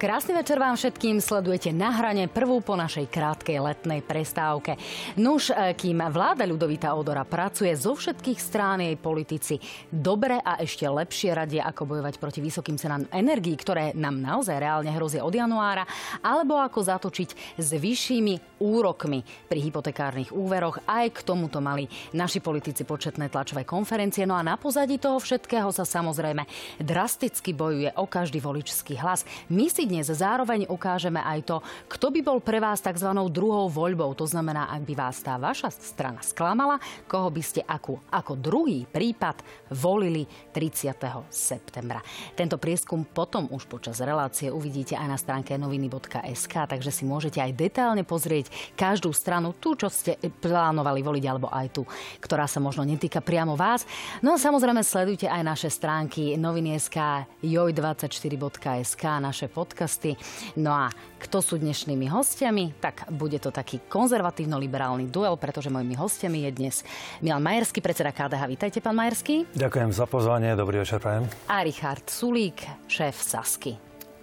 Krásny večer vám všetkým. Sledujete na hrane prvú po našej krátkej letnej prestávke. Nuž, e, kým vláda Ľudovita Odora pracuje zo všetkých strán jej politici dobre a ešte lepšie radie, ako bojovať proti vysokým cenám energií, ktoré nám naozaj reálne hrozia od januára, alebo ako zatočiť s vyššími úrokmi pri hypotekárnych úveroch. Aj k tomuto mali naši politici početné tlačové konferencie. No a na pozadí toho všetkého sa samozrejme drasticky bojuje o každý voličský hlas. My si dnes zároveň ukážeme aj to, kto by bol pre vás tzv. Druhou voľbou. To znamená, ak by vás tá vaša strana sklamala, koho by ste ako, ako druhý prípad volili 30. septembra. Tento prieskum potom už počas relácie uvidíte aj na stránke noviny.sk, takže si môžete aj detailne pozrieť každú stranu, tú, čo ste plánovali voliť, alebo aj tú, ktorá sa možno netýka priamo vás. No a samozrejme sledujte aj naše stránky noviny.sk, joj24.sk, naše podcasty. No a kto sú dnešnými hostiami? Tak bude to taký konzervatívno-liberálny duel, pretože mojimi hostiami je dnes Milan Majerský, predseda KDH. Vítajte, pán Majerský. Ďakujem za pozvanie, dobrý večer, prajem. A Richard Sulík, šéf Sasky.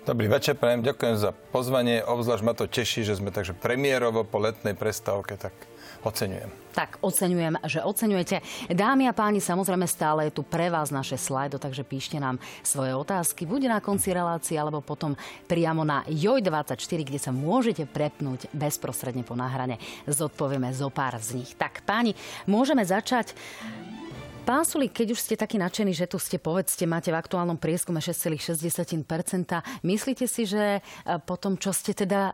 Dobrý večer, prajem, ďakujem za pozvanie. Obzvlášť ma to teší, že sme takže premiérovo po letnej prestávke, tak oceňujem. Tak, oceňujem, že oceňujete. Dámy a páni, samozrejme stále je tu pre vás naše slajdo, takže píšte nám svoje otázky, buď na konci relácie, alebo potom priamo na JOJ24, kde sa môžete prepnúť bezprostredne po náhrane. Zodpovieme zo pár z nich. Tak, páni, môžeme začať Pán Sulík, keď už ste takí nadšení, že tu ste, povedzte, máte v aktuálnom prieskume 6,6%, myslíte si, že e, po tom, čo ste teda e,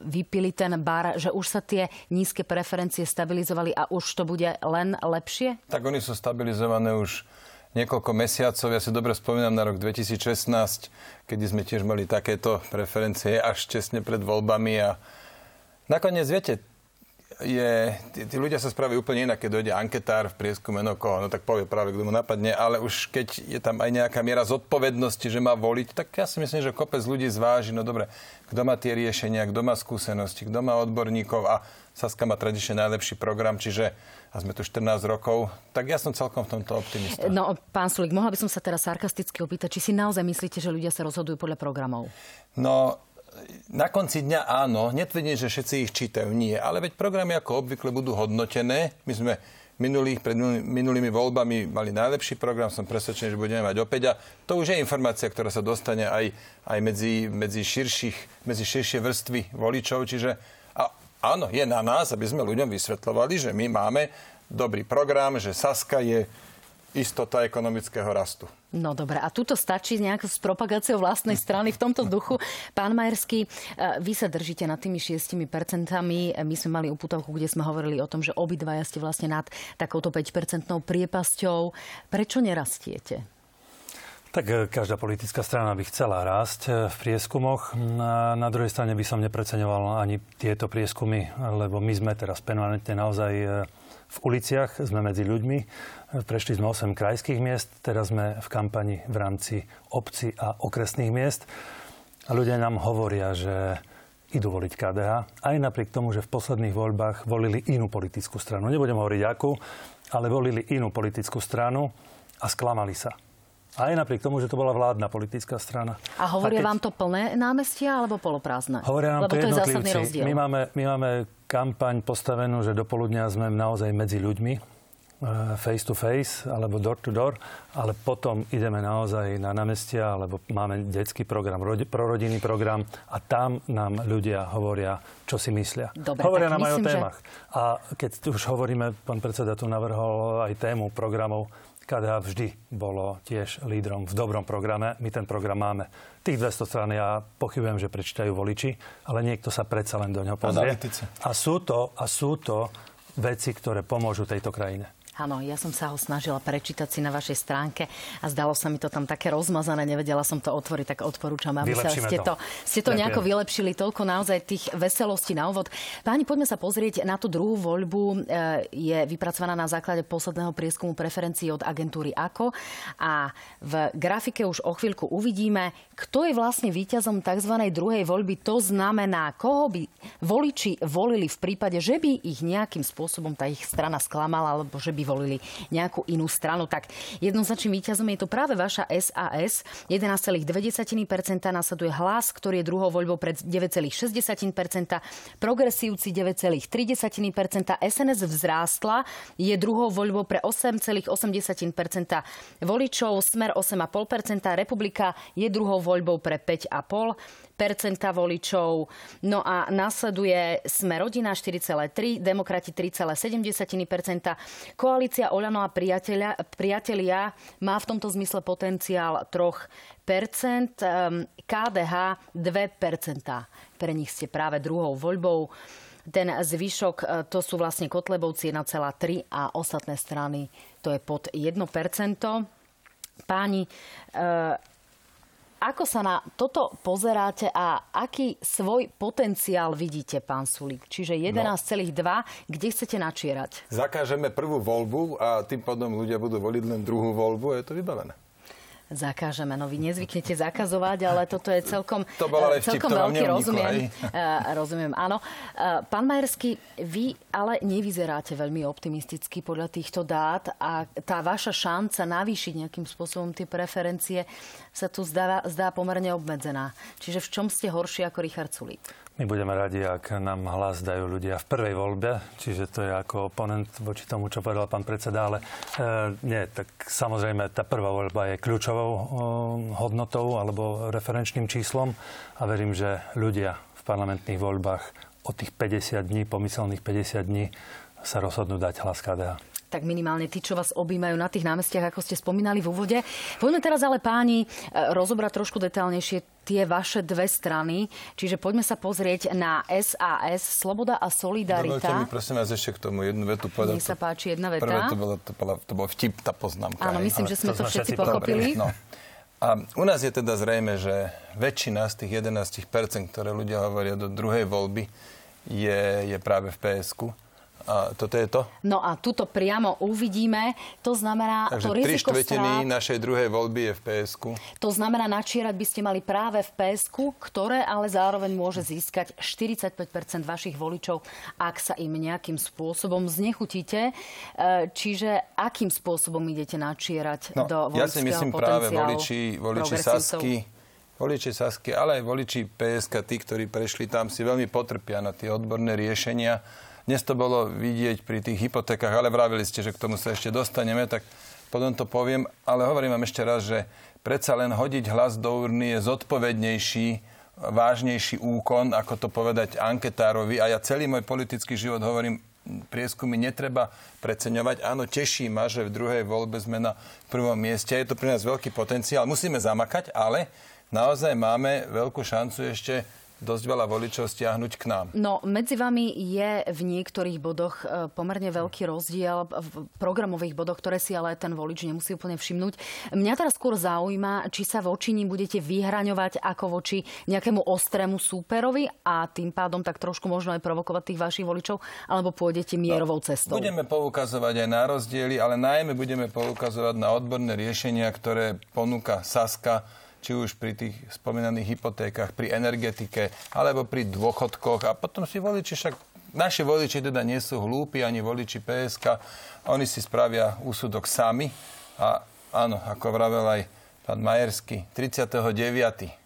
vypili ten bar, že už sa tie nízke preferencie stabilizovali a už to bude len lepšie? Tak oni sú stabilizované už niekoľko mesiacov. Ja si dobre spomínam na rok 2016, kedy sme tiež mali takéto preferencie až tesne pred voľbami a nakoniec, viete, je, tí, tí ľudia sa spravujú úplne inak, keď dojde anketár v prieskume, no koho, no tak povie práve, kto mu napadne, ale už keď je tam aj nejaká miera zodpovednosti, že má voliť, tak ja si myslím, že kopec ľudí zváži, no dobre, kto má tie riešenia, kto má skúsenosti, kto má odborníkov a Saska má tradične najlepší program, čiže a sme tu 14 rokov, tak ja som celkom v tomto optimista. No, pán Sulik, mohla by som sa teraz sarkasticky opýtať, či si naozaj myslíte, že ľudia sa rozhodujú podľa programov? No, na konci dňa áno, netvrdím, že všetci ich čítajú, nie. Ale veď programy ako obvykle budú hodnotené. My sme minulých, pred minulými voľbami mali najlepší program, som presvedčený, že budeme mať opäť. A to už je informácia, ktorá sa dostane aj, aj medzi, medzi, širších, medzi širšie vrstvy voličov. Čiže a áno, je na nás, aby sme ľuďom vysvetľovali, že my máme dobrý program, že Saska je istota ekonomického rastu. No dobre, a tuto stačí nejak s propagáciou vlastnej strany v tomto duchu. Pán Majerský, e, vy sa držíte nad tými 6 percentami. My sme mali uputavku, kde sme hovorili o tom, že obidvaja ste vlastne nad takouto 5-percentnou priepasťou. Prečo nerastiete? Tak e, každá politická strana by chcela rásť e, v prieskumoch. Na, na druhej strane by som nepreceňoval ani tieto prieskumy, lebo my sme teraz permanentne naozaj v uliciach, sme medzi ľuďmi. Prešli sme 8 krajských miest, teraz sme v kampani v rámci obci a okresných miest. A ľudia nám hovoria, že idú voliť KDH, aj napriek tomu, že v posledných voľbách volili inú politickú stranu. Nebudem hovoriť akú, ale volili inú politickú stranu a sklamali sa. Aj napriek tomu, že to bola vládna politická strana. A hovoria a keď... vám to plné námestia alebo poloprázdne? Hovoria nám Lebo to, to je zásadný rozdiel. My máme, my máme kampaň postavenú, že do poludnia sme naozaj medzi ľuďmi, eh, face to face alebo door to door, ale potom ideme naozaj na námestia, alebo máme detský program, rodi, prorodinný program a tam nám ľudia hovoria, čo si myslia. Dobre, hovoria nám myslím, aj o témach. Že... A keď už hovoríme, pán predseda tu navrhol aj tému programov, KDH vždy bolo tiež lídrom v dobrom programe. My ten program máme. Tých 200 strán ja pochybujem, že prečítajú voliči, ale niekto sa predsa len do neho pozrie. A sú to, a sú to veci, ktoré pomôžu tejto krajine. Áno, ja som sa ho snažila prečítať si na vašej stránke a zdalo sa mi to tam také rozmazané, nevedela som to otvoriť, tak odporúčam, aby sa ste to, ste to nejako vylepšili. Toľko naozaj tých veselostí na úvod. Páni, poďme sa pozrieť na tú druhú voľbu. E, je vypracovaná na základe posledného prieskumu preferencií od agentúry AKO a v grafike už o chvíľku uvidíme, kto je vlastne víťazom tzv. druhej voľby. To znamená, koho by voliči volili v prípade, že by ich nejakým spôsobom tá ich strana sklamala alebo že by by volili nejakú inú stranu. Tak jednoznačným víťazom je to práve vaša SAS. 11,2%, nasleduje hlas, ktorý je druhou voľbou pred 9,6%, progresívci 9,3%, SNS vzrástla, je druhou voľbou pre 8,8% voličov, Smer 8,5%, Republika je druhou voľbou pre 5,5% voličov. No a nasleduje Sme rodina 4,3, Demokrati 3,7%. Koalícia Oľano a priatelia, priatelia má v tomto zmysle potenciál 3%, KDH 2%. Pre nich ste práve druhou voľbou. Ten zvyšok, e, to sú vlastne Kotlebovci 1,3 a ostatné strany to je pod 1%. Páni, e, ako sa na toto pozeráte a aký svoj potenciál vidíte, pán Sulík? Čiže 11,2, no. kde chcete načierať? Zakážeme prvú voľbu a tým pádom ľudia budú voliť len druhú voľbu a je to vybavené zakážeme. No vy nezvyknete zakazovať, ale toto je celkom, to bol ale vtip, celkom to veľký, rozumiem. Uh, rozumiem, áno. Uh, pán Majerský, vy ale nevyzeráte veľmi optimisticky podľa týchto dát a tá vaša šanca navýšiť nejakým spôsobom tie preferencie sa tu zdá, zdá pomerne obmedzená. Čiže v čom ste horší ako Richard Sulík? My budeme radi, ak nám hlas dajú ľudia v prvej voľbe, čiže to je ako oponent voči tomu, čo povedal pán predseda, ale e, nie, tak samozrejme tá prvá voľba je kľúčovou e, hodnotou alebo referenčným číslom a verím, že ľudia v parlamentných voľbách od tých 50 dní, pomyselných 50 dní sa rozhodnú dať hlas KDH tak minimálne tí, čo vás objímajú na tých námestiach, ako ste spomínali v úvode. Poďme teraz ale páni e, rozobrať trošku detálnejšie tie vaše dve strany. Čiže poďme sa pozrieť na SAS, Sloboda a Solidarita. Dovolte mi prosím vás ešte k tomu jednu vetu povedať. Nech sa páči jedna veta. Prvé to bolo, to bolo, to bolo vtip, tá poznámka. Áno, myslím, že sme to, to všetci pochopili. No. A u nás je teda zrejme, že väčšina z tých 11%, ktoré ľudia hovoria do druhej voľby, je, je práve v PSK. A toto je to? No a tuto priamo uvidíme. To znamená, Takže to riziko tri strát, našej druhej voľby je v PSK. To znamená, načierať by ste mali práve v PSK, ktoré ale zároveň môže získať 45% vašich voličov, ak sa im nejakým spôsobom znechutíte. E, čiže akým spôsobom idete načierať no, do Ja si myslím práve voliči, voliči Sasky, voliči Sasky, ale aj voliči PSK, tí, ktorí prešli tam, si veľmi potrpia na tie odborné riešenia dnes to bolo vidieť pri tých hypotékach, ale vravili ste, že k tomu sa ešte dostaneme, tak potom to poviem. Ale hovorím vám ešte raz, že predsa len hodiť hlas do urny je zodpovednejší, vážnejší úkon, ako to povedať anketárovi. A ja celý môj politický život hovorím, prieskumy netreba preceňovať. Áno, teší ma, že v druhej voľbe sme na prvom mieste. Je to pre nás veľký potenciál. Musíme zamakať, ale naozaj máme veľkú šancu ešte dosť veľa voličov stiahnuť k nám. No, medzi vami je v niektorých bodoch e, pomerne veľký rozdiel v programových bodoch, ktoré si ale ten volič nemusí úplne všimnúť. Mňa teraz skôr zaujíma, či sa voči ním budete vyhraňovať ako voči nejakému ostrému súperovi a tým pádom tak trošku možno aj provokovať tých vašich voličov, alebo pôjdete mierovou no, cestou. Budeme poukazovať aj na rozdiely, ale najmä budeme poukazovať na odborné riešenia, ktoré ponúka Saska či už pri tých spomínaných hypotékach, pri energetike, alebo pri dôchodkoch. A potom si voliči však naši voliči teda nie sú hlúpi, ani voliči PSK. Oni si spravia úsudok sami. A áno, ako vravel aj pán Majerský, 39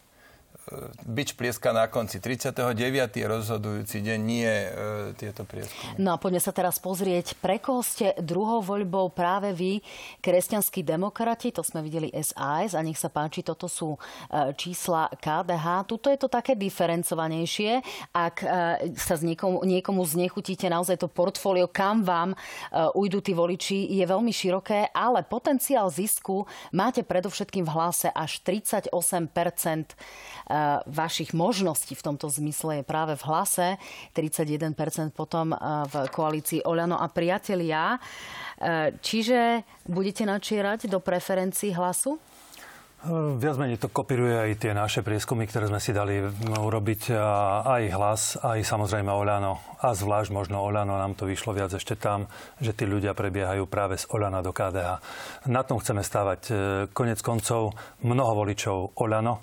byč plieska na konci. 39. je rozhodujúci deň, nie e, tieto prieskumy. No a poďme sa teraz pozrieť, pre koho ste druhou voľbou práve vy, kresťanskí demokrati, to sme videli SAS a nech sa páči, toto sú e, čísla KDH. Tuto je to také diferencovanejšie. Ak e, sa z niekomu, niekomu znechutíte naozaj to portfólio, kam vám e, ujdu tí voliči, je veľmi široké, ale potenciál zisku máte predovšetkým v hlase až 38 vašich možností v tomto zmysle je práve v hlase, 31% potom v koalícii Oľano a priatelia. Čiže budete načierať do preferencií hlasu? Viac menej to kopíruje aj tie naše prieskumy, ktoré sme si dali urobiť. Aj hlas, aj samozrejme Oľano. A zvlášť možno Oľano nám to vyšlo viac ešte tam, že tí ľudia prebiehajú práve z Oľana do KDH. Na tom chceme stávať. Konec koncov mnoho voličov Oľano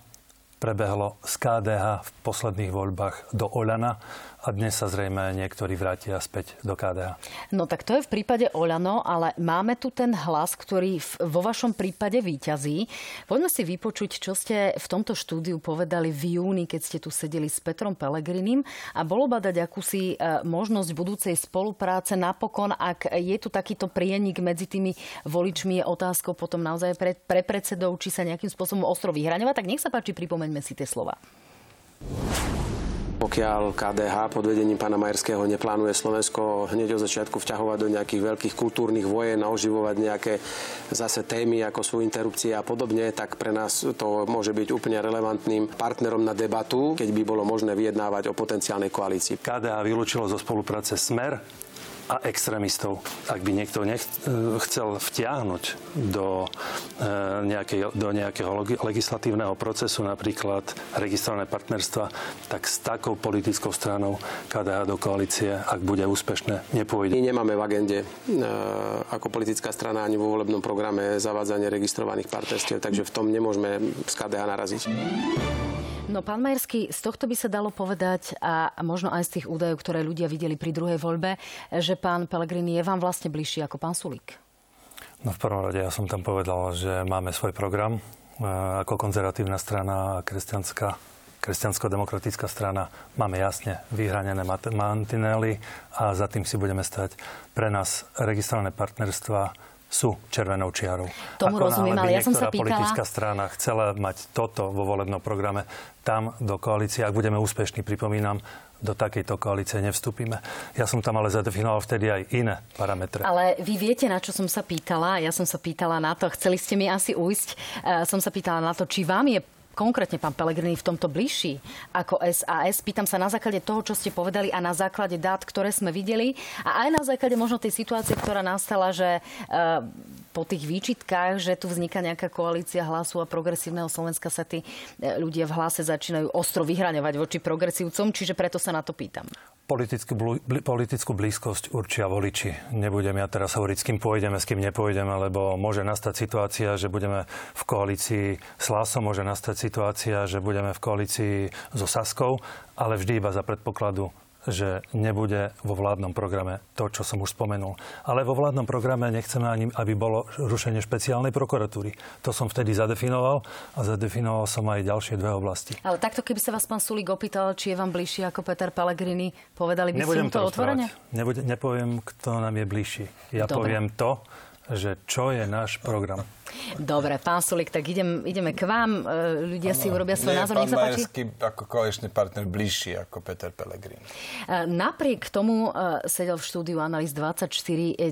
prebehlo z KDH v posledných voľbách do Oľana a dnes sa zrejme niektorí vrátia späť do KDH. No tak to je v prípade Oľano, ale máme tu ten hlas, ktorý vo vašom prípade výťazí. Poďme si vypočuť, čo ste v tomto štúdiu povedali v júni, keď ste tu sedeli s Petrom Pelegrinim a bolo badať akúsi e, možnosť budúcej spolupráce napokon, ak je tu takýto prienik medzi tými voličmi, je otázkou potom naozaj pre, pre predsedov, či sa nejakým spôsobom ostro vyhraňovať. Tak nech sa páči, pripomeňme si tie slova. Pokiaľ KDH pod vedením pána Majerského neplánuje Slovensko hneď od začiatku vťahovať do nejakých veľkých kultúrnych vojen a oživovať nejaké zase témy, ako sú interrupcie a podobne, tak pre nás to môže byť úplne relevantným partnerom na debatu, keď by bolo možné vyjednávať o potenciálnej koalícii. KDH vylúčilo zo spolupráce Smer a extrémistov. Ak by niekto nech, e, chcel vtiahnuť do, e, nejakej, do nejakého legislatívneho procesu, napríklad registrované partnerstva, tak s takou politickou stranou KDH do koalície, ak bude úspešné, nepôjde. My nemáme v agende e, ako politická strana ani vo volebnom programe zavádzanie registrovaných partnerstiev, takže v tom nemôžeme z KDH naraziť. No, pán Majerský, z tohto by sa dalo povedať a možno aj z tých údajov, ktoré ľudia videli pri druhej voľbe, že pán Pelegrini je vám vlastne bližší ako pán Sulík. No v prvom rade ja som tam povedal, že máme svoj program e, ako konzervatívna strana a kresťanská kresťansko-demokratická strana máme jasne vyhranené mantinely a za tým si budeme stať. Pre nás registrované partnerstva sú červenou čiarou. Tomu Ako rozumiem, ale ja som sa pýtala... politická strana chcela mať toto vo volebnom programe, tam do koalície, ak budeme úspešní, pripomínam, do takejto koalície nevstúpime. Ja som tam ale zadefinoval vtedy aj iné parametre. Ale vy viete, na čo som sa pýtala? Ja som sa pýtala na to, chceli ste mi asi ujsť, uh, som sa pýtala na to, či vám je konkrétne pán Pelegrini v tomto bližší ako SAS. Pýtam sa na základe toho, čo ste povedali a na základe dát, ktoré sme videli a aj na základe možno tej situácie, ktorá nastala, že po tých výčitkách, že tu vzniká nejaká koalícia hlasu a progresívneho Slovenska sa tí e, ľudia v hlase začínajú ostro vyhraňovať voči progresívcom, čiže preto sa na to pýtam. Politickú, bl- politickú blízkosť určia voliči. Nebudem ja teraz hovoriť, s kým pôjdeme, s kým nepôjdeme, lebo môže nastať situácia, že budeme v koalícii s Lásom, môže nastať situácia, že budeme v koalícii so Saskou, ale vždy iba za predpokladu že nebude vo vládnom programe to, čo som už spomenul. Ale vo vládnom programe nechceme ani, aby bolo rušenie špeciálnej prokuratúry. To som vtedy zadefinoval a zadefinoval som aj ďalšie dve oblasti. Ale takto, keby sa vás pán Sulík opýtal, či je vám bližší ako Peter Pellegrini, povedali by ste to, to otvorene? Nebude, nepoviem, kto nám je bližší. Ja Dobre. poviem to, že čo je náš program. Dobre, pán Sulik, tak idem, ideme k vám. E, ľudia ano, si urobia svoj názor. Nech sa páči. ako koaličný partner bližší ako Peter Pellegrini. E, napriek tomu e, sedel v štúdiu Analýz 24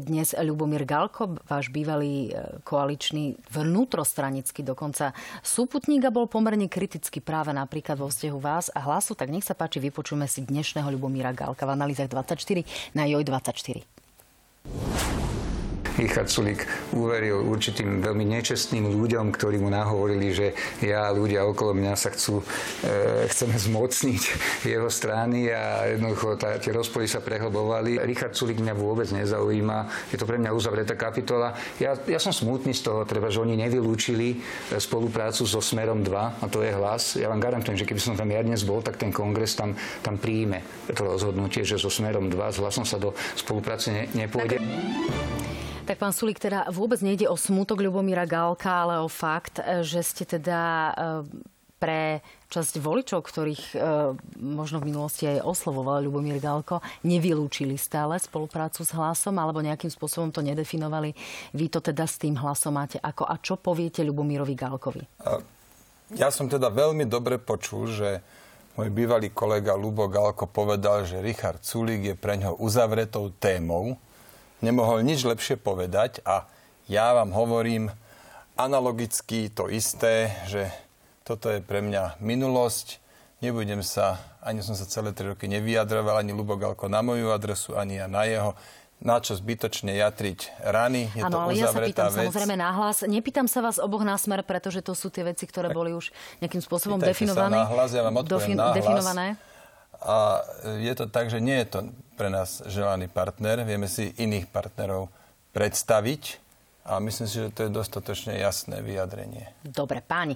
dnes Ľubomír Galko, váš bývalý koaličný vnútrostranický dokonca súputník a bol pomerne kritický práve napríklad vo vzťahu vás a hlasu. Tak nech sa páči, vypočujeme si dnešného Ľubomíra Galka v Analýzach 24 na JOJ 24. Richard Sulik uveril určitým veľmi nečestným ľuďom, ktorí mu nahovorili, že ja a ľudia okolo mňa sa chcú, e, chceme zmocniť jeho strany a jednoducho tá, tie rozpory sa prehlbovali. Richard Sulik mňa vôbec nezaujíma. Je to pre mňa uzavretá kapitola. Ja, ja som smutný z toho, treba, že oni nevylúčili e, spoluprácu so Smerom 2 a to je hlas. Ja vám garantujem, že keby som tam ja dnes bol, tak ten kongres tam, tam príjme to rozhodnutie, že so Smerom 2 s hlasom sa do spolupráce ne, nepôjde. Tak... Tak pán Sulík, teda vôbec nejde o smutok Ľubomíra Galka, ale o fakt, že ste teda e, pre časť voličov, ktorých e, možno v minulosti aj oslovoval Ľubomír Galko, nevylúčili stále spoluprácu s hlasom alebo nejakým spôsobom to nedefinovali. Vy to teda s tým hlasom máte ako a čo poviete Ľubomírovi Galkovi? Ja som teda veľmi dobre počul, že môj bývalý kolega Lubo Galko povedal, že Richard Sulík je pre ňoho uzavretou témou nemohol nič lepšie povedať a ja vám hovorím analogicky to isté, že toto je pre mňa minulosť. Nebudem sa, ani som sa celé tri roky nevyjadroval, ani Lubogalko na moju adresu, ani ja na jeho na čo zbytočne jatriť rany. Je ano, to ale ja sa pýtam vec. samozrejme náhlas. Nepýtam sa vás oboch na smer, pretože to sú tie veci, ktoré tak, boli už nejakým spôsobom definované. Sa náhlas, ja vám odpoviem náhlas. definované. A je to tak, že nie je to pre nás želaný partner. Vieme si iných partnerov predstaviť. A myslím si, že to je dostatočne jasné vyjadrenie. Dobre, páni.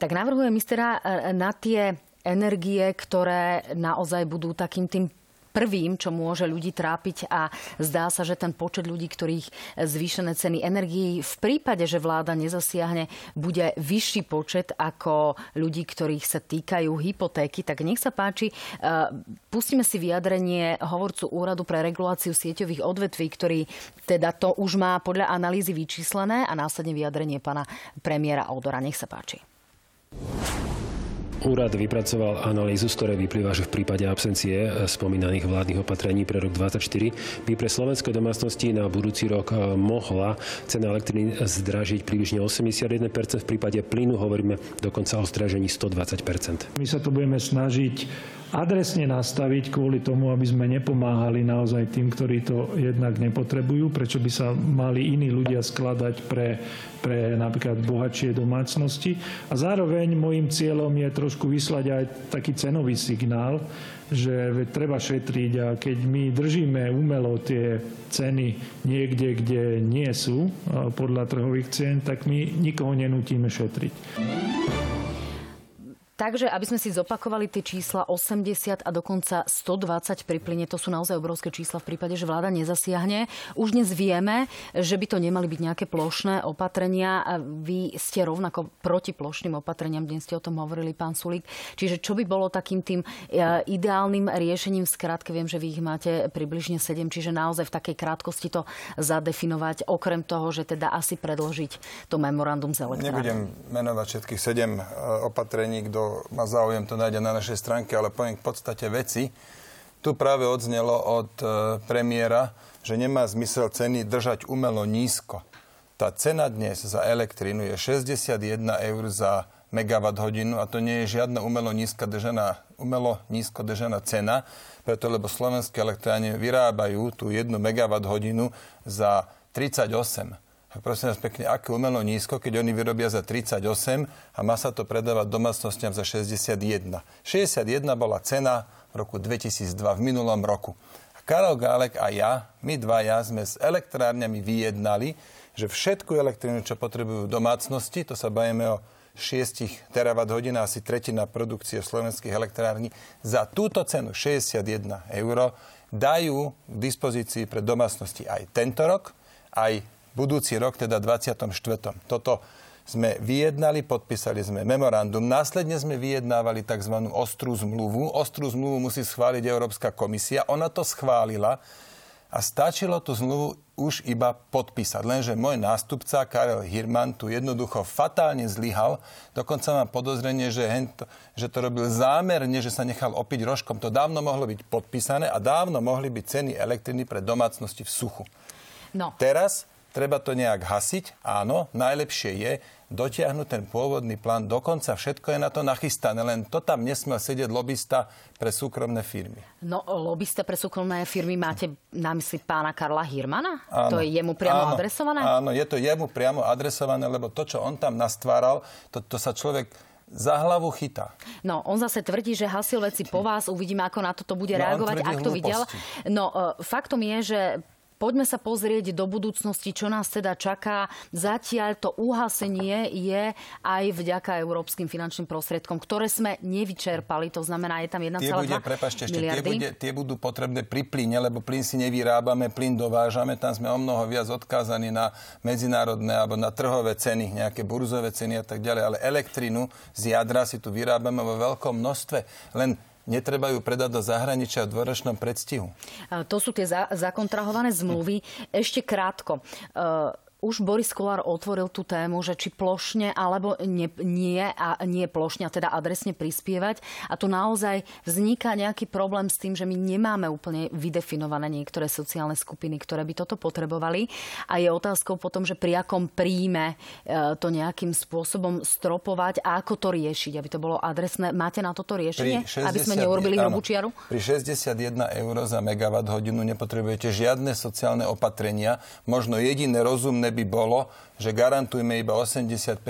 Tak navrhujem ísť teda na tie energie, ktoré naozaj budú takým tým prvým, čo môže ľudí trápiť a zdá sa, že ten počet ľudí, ktorých zvýšené ceny energií v prípade, že vláda nezasiahne, bude vyšší počet ako ľudí, ktorých sa týkajú hypotéky. Tak nech sa páči, e, pustíme si vyjadrenie hovorcu Úradu pre reguláciu sieťových odvetví, ktorý teda to už má podľa analýzy vyčíslené a následne vyjadrenie pána premiéra Odora. Nech sa páči. Úrad vypracoval analýzu, z ktorej vyplýva, že v prípade absencie spomínaných vládnych opatrení pre rok 2024 by pre slovenské domácnosti na budúci rok eh, mohla cena elektriny zdražiť približne 81%, v prípade plynu hovoríme dokonca o zdražení 120%. My sa to budeme snažiť adresne nastaviť kvôli tomu, aby sme nepomáhali naozaj tým, ktorí to jednak nepotrebujú, prečo by sa mali iní ľudia skladať pre, pre napríklad bohatšie domácnosti. A zároveň môjim cieľom je trošku vyslať aj taký cenový signál, že treba šetriť a keď my držíme umelo tie ceny niekde, kde nie sú podľa trhových cien, tak my nikoho nenutíme šetriť. Takže, aby sme si zopakovali tie čísla 80 a dokonca 120 pri plyne, to sú naozaj obrovské čísla v prípade, že vláda nezasiahne. Už dnes vieme, že by to nemali byť nejaké plošné opatrenia. Vy ste rovnako proti plošným opatreniam, dnes ste o tom hovorili, pán Sulík. Čiže čo by bolo takým tým e, ideálnym riešením? V viem, že vy ich máte približne 7, čiže naozaj v takej krátkosti to zadefinovať, okrem toho, že teda asi predložiť to memorandum z elektrárne. Nebudem menovať všetkých 7 e, opatrení, kto má záujem, to nájde na našej stránke, ale poviem k podstate veci. Tu práve odznelo od e, premiéra, že nemá zmysel ceny držať umelo nízko. Tá cena dnes za elektrínu je 61 eur za megawatt hodinu a to nie je žiadna umelo, nízka držaná, umelo nízko držaná cena, preto lebo slovenské elektrárne vyrábajú tú jednu megawatt hodinu za 38 prosím vás pekne, aké umelo nízko, keď oni vyrobia za 38 a má sa to predávať domácnostiam za 61. 61 bola cena v roku 2002, v minulom roku. A Karol Gálek a ja, my dvaja sme s elektrárňami vyjednali, že všetku elektrínu, čo potrebujú domácnosti, to sa bavíme o 6 terawatt hodín, asi tretina produkcie slovenských elektrární, za túto cenu 61 eur dajú k dispozícii pre domácnosti aj tento rok, aj budúci rok, teda 24. Toto sme vyjednali, podpísali sme memorandum, následne sme vyjednávali tzv. ostrú zmluvu. Ostrú zmluvu musí schváliť Európska komisia. Ona to schválila a stačilo tú zmluvu už iba podpísať. Lenže môj nástupca Karel Hirman tu jednoducho fatálne zlyhal. Dokonca mám podozrenie, že, hento, že to robil zámerne, že sa nechal opiť rožkom. To dávno mohlo byť podpísané a dávno mohli byť ceny elektriny pre domácnosti v suchu. No. Teraz treba to nejak hasiť. Áno, najlepšie je dotiahnuť ten pôvodný plán. Dokonca všetko je na to nachystané, len to tam nesmel sedieť lobista pre súkromné firmy. No, lobista pre súkromné firmy máte na mysli pána Karla Hirmana? Áno, to je jemu priamo áno, adresované? Áno, je to jemu priamo adresované, lebo to, čo on tam nastváral, to, to sa človek za hlavu chytá. No, on zase tvrdí, že hasil veci po vás. Uvidíme, ako na toto bude no, reagovať, ak to videl. No, uh, faktom je, že Poďme sa pozrieť do budúcnosti, čo nás teda čaká. Zatiaľ to uhasenie je aj vďaka európskym finančným prostriedkom, ktoré sme nevyčerpali. To znamená, je tam 1,2 tie prepašte, ešte, tie, bude, tie budú potrebné pri plyne, lebo plyn si nevyrábame, plyn dovážame. Tam sme o mnoho viac odkázaní na medzinárodné alebo na trhové ceny, nejaké burzové ceny a tak ďalej. Ale elektrinu z jadra si tu vyrábame vo veľkom množstve. Len netreba ju predať do zahraničia v dvoročnom predstihu. To sú tie zakontrahované zmluvy. Ešte krátko. Už Boris Kolár otvoril tú tému, že či plošne alebo nie, nie a nie plošne, a teda adresne prispievať. A tu naozaj vzniká nejaký problém s tým, že my nemáme úplne vydefinované niektoré sociálne skupiny, ktoré by toto potrebovali. A je otázkou potom, že pri akom príjme e, to nejakým spôsobom stropovať a ako to riešiť, aby to bolo adresné. Máte na toto riešenie, 60, aby sme neurobili hrubú čiaru? Pri 61 eur za megawatt hodinu nepotrebujete žiadne sociálne opatrenia. Možno jediné rozumné by bolo, že garantujme iba 85%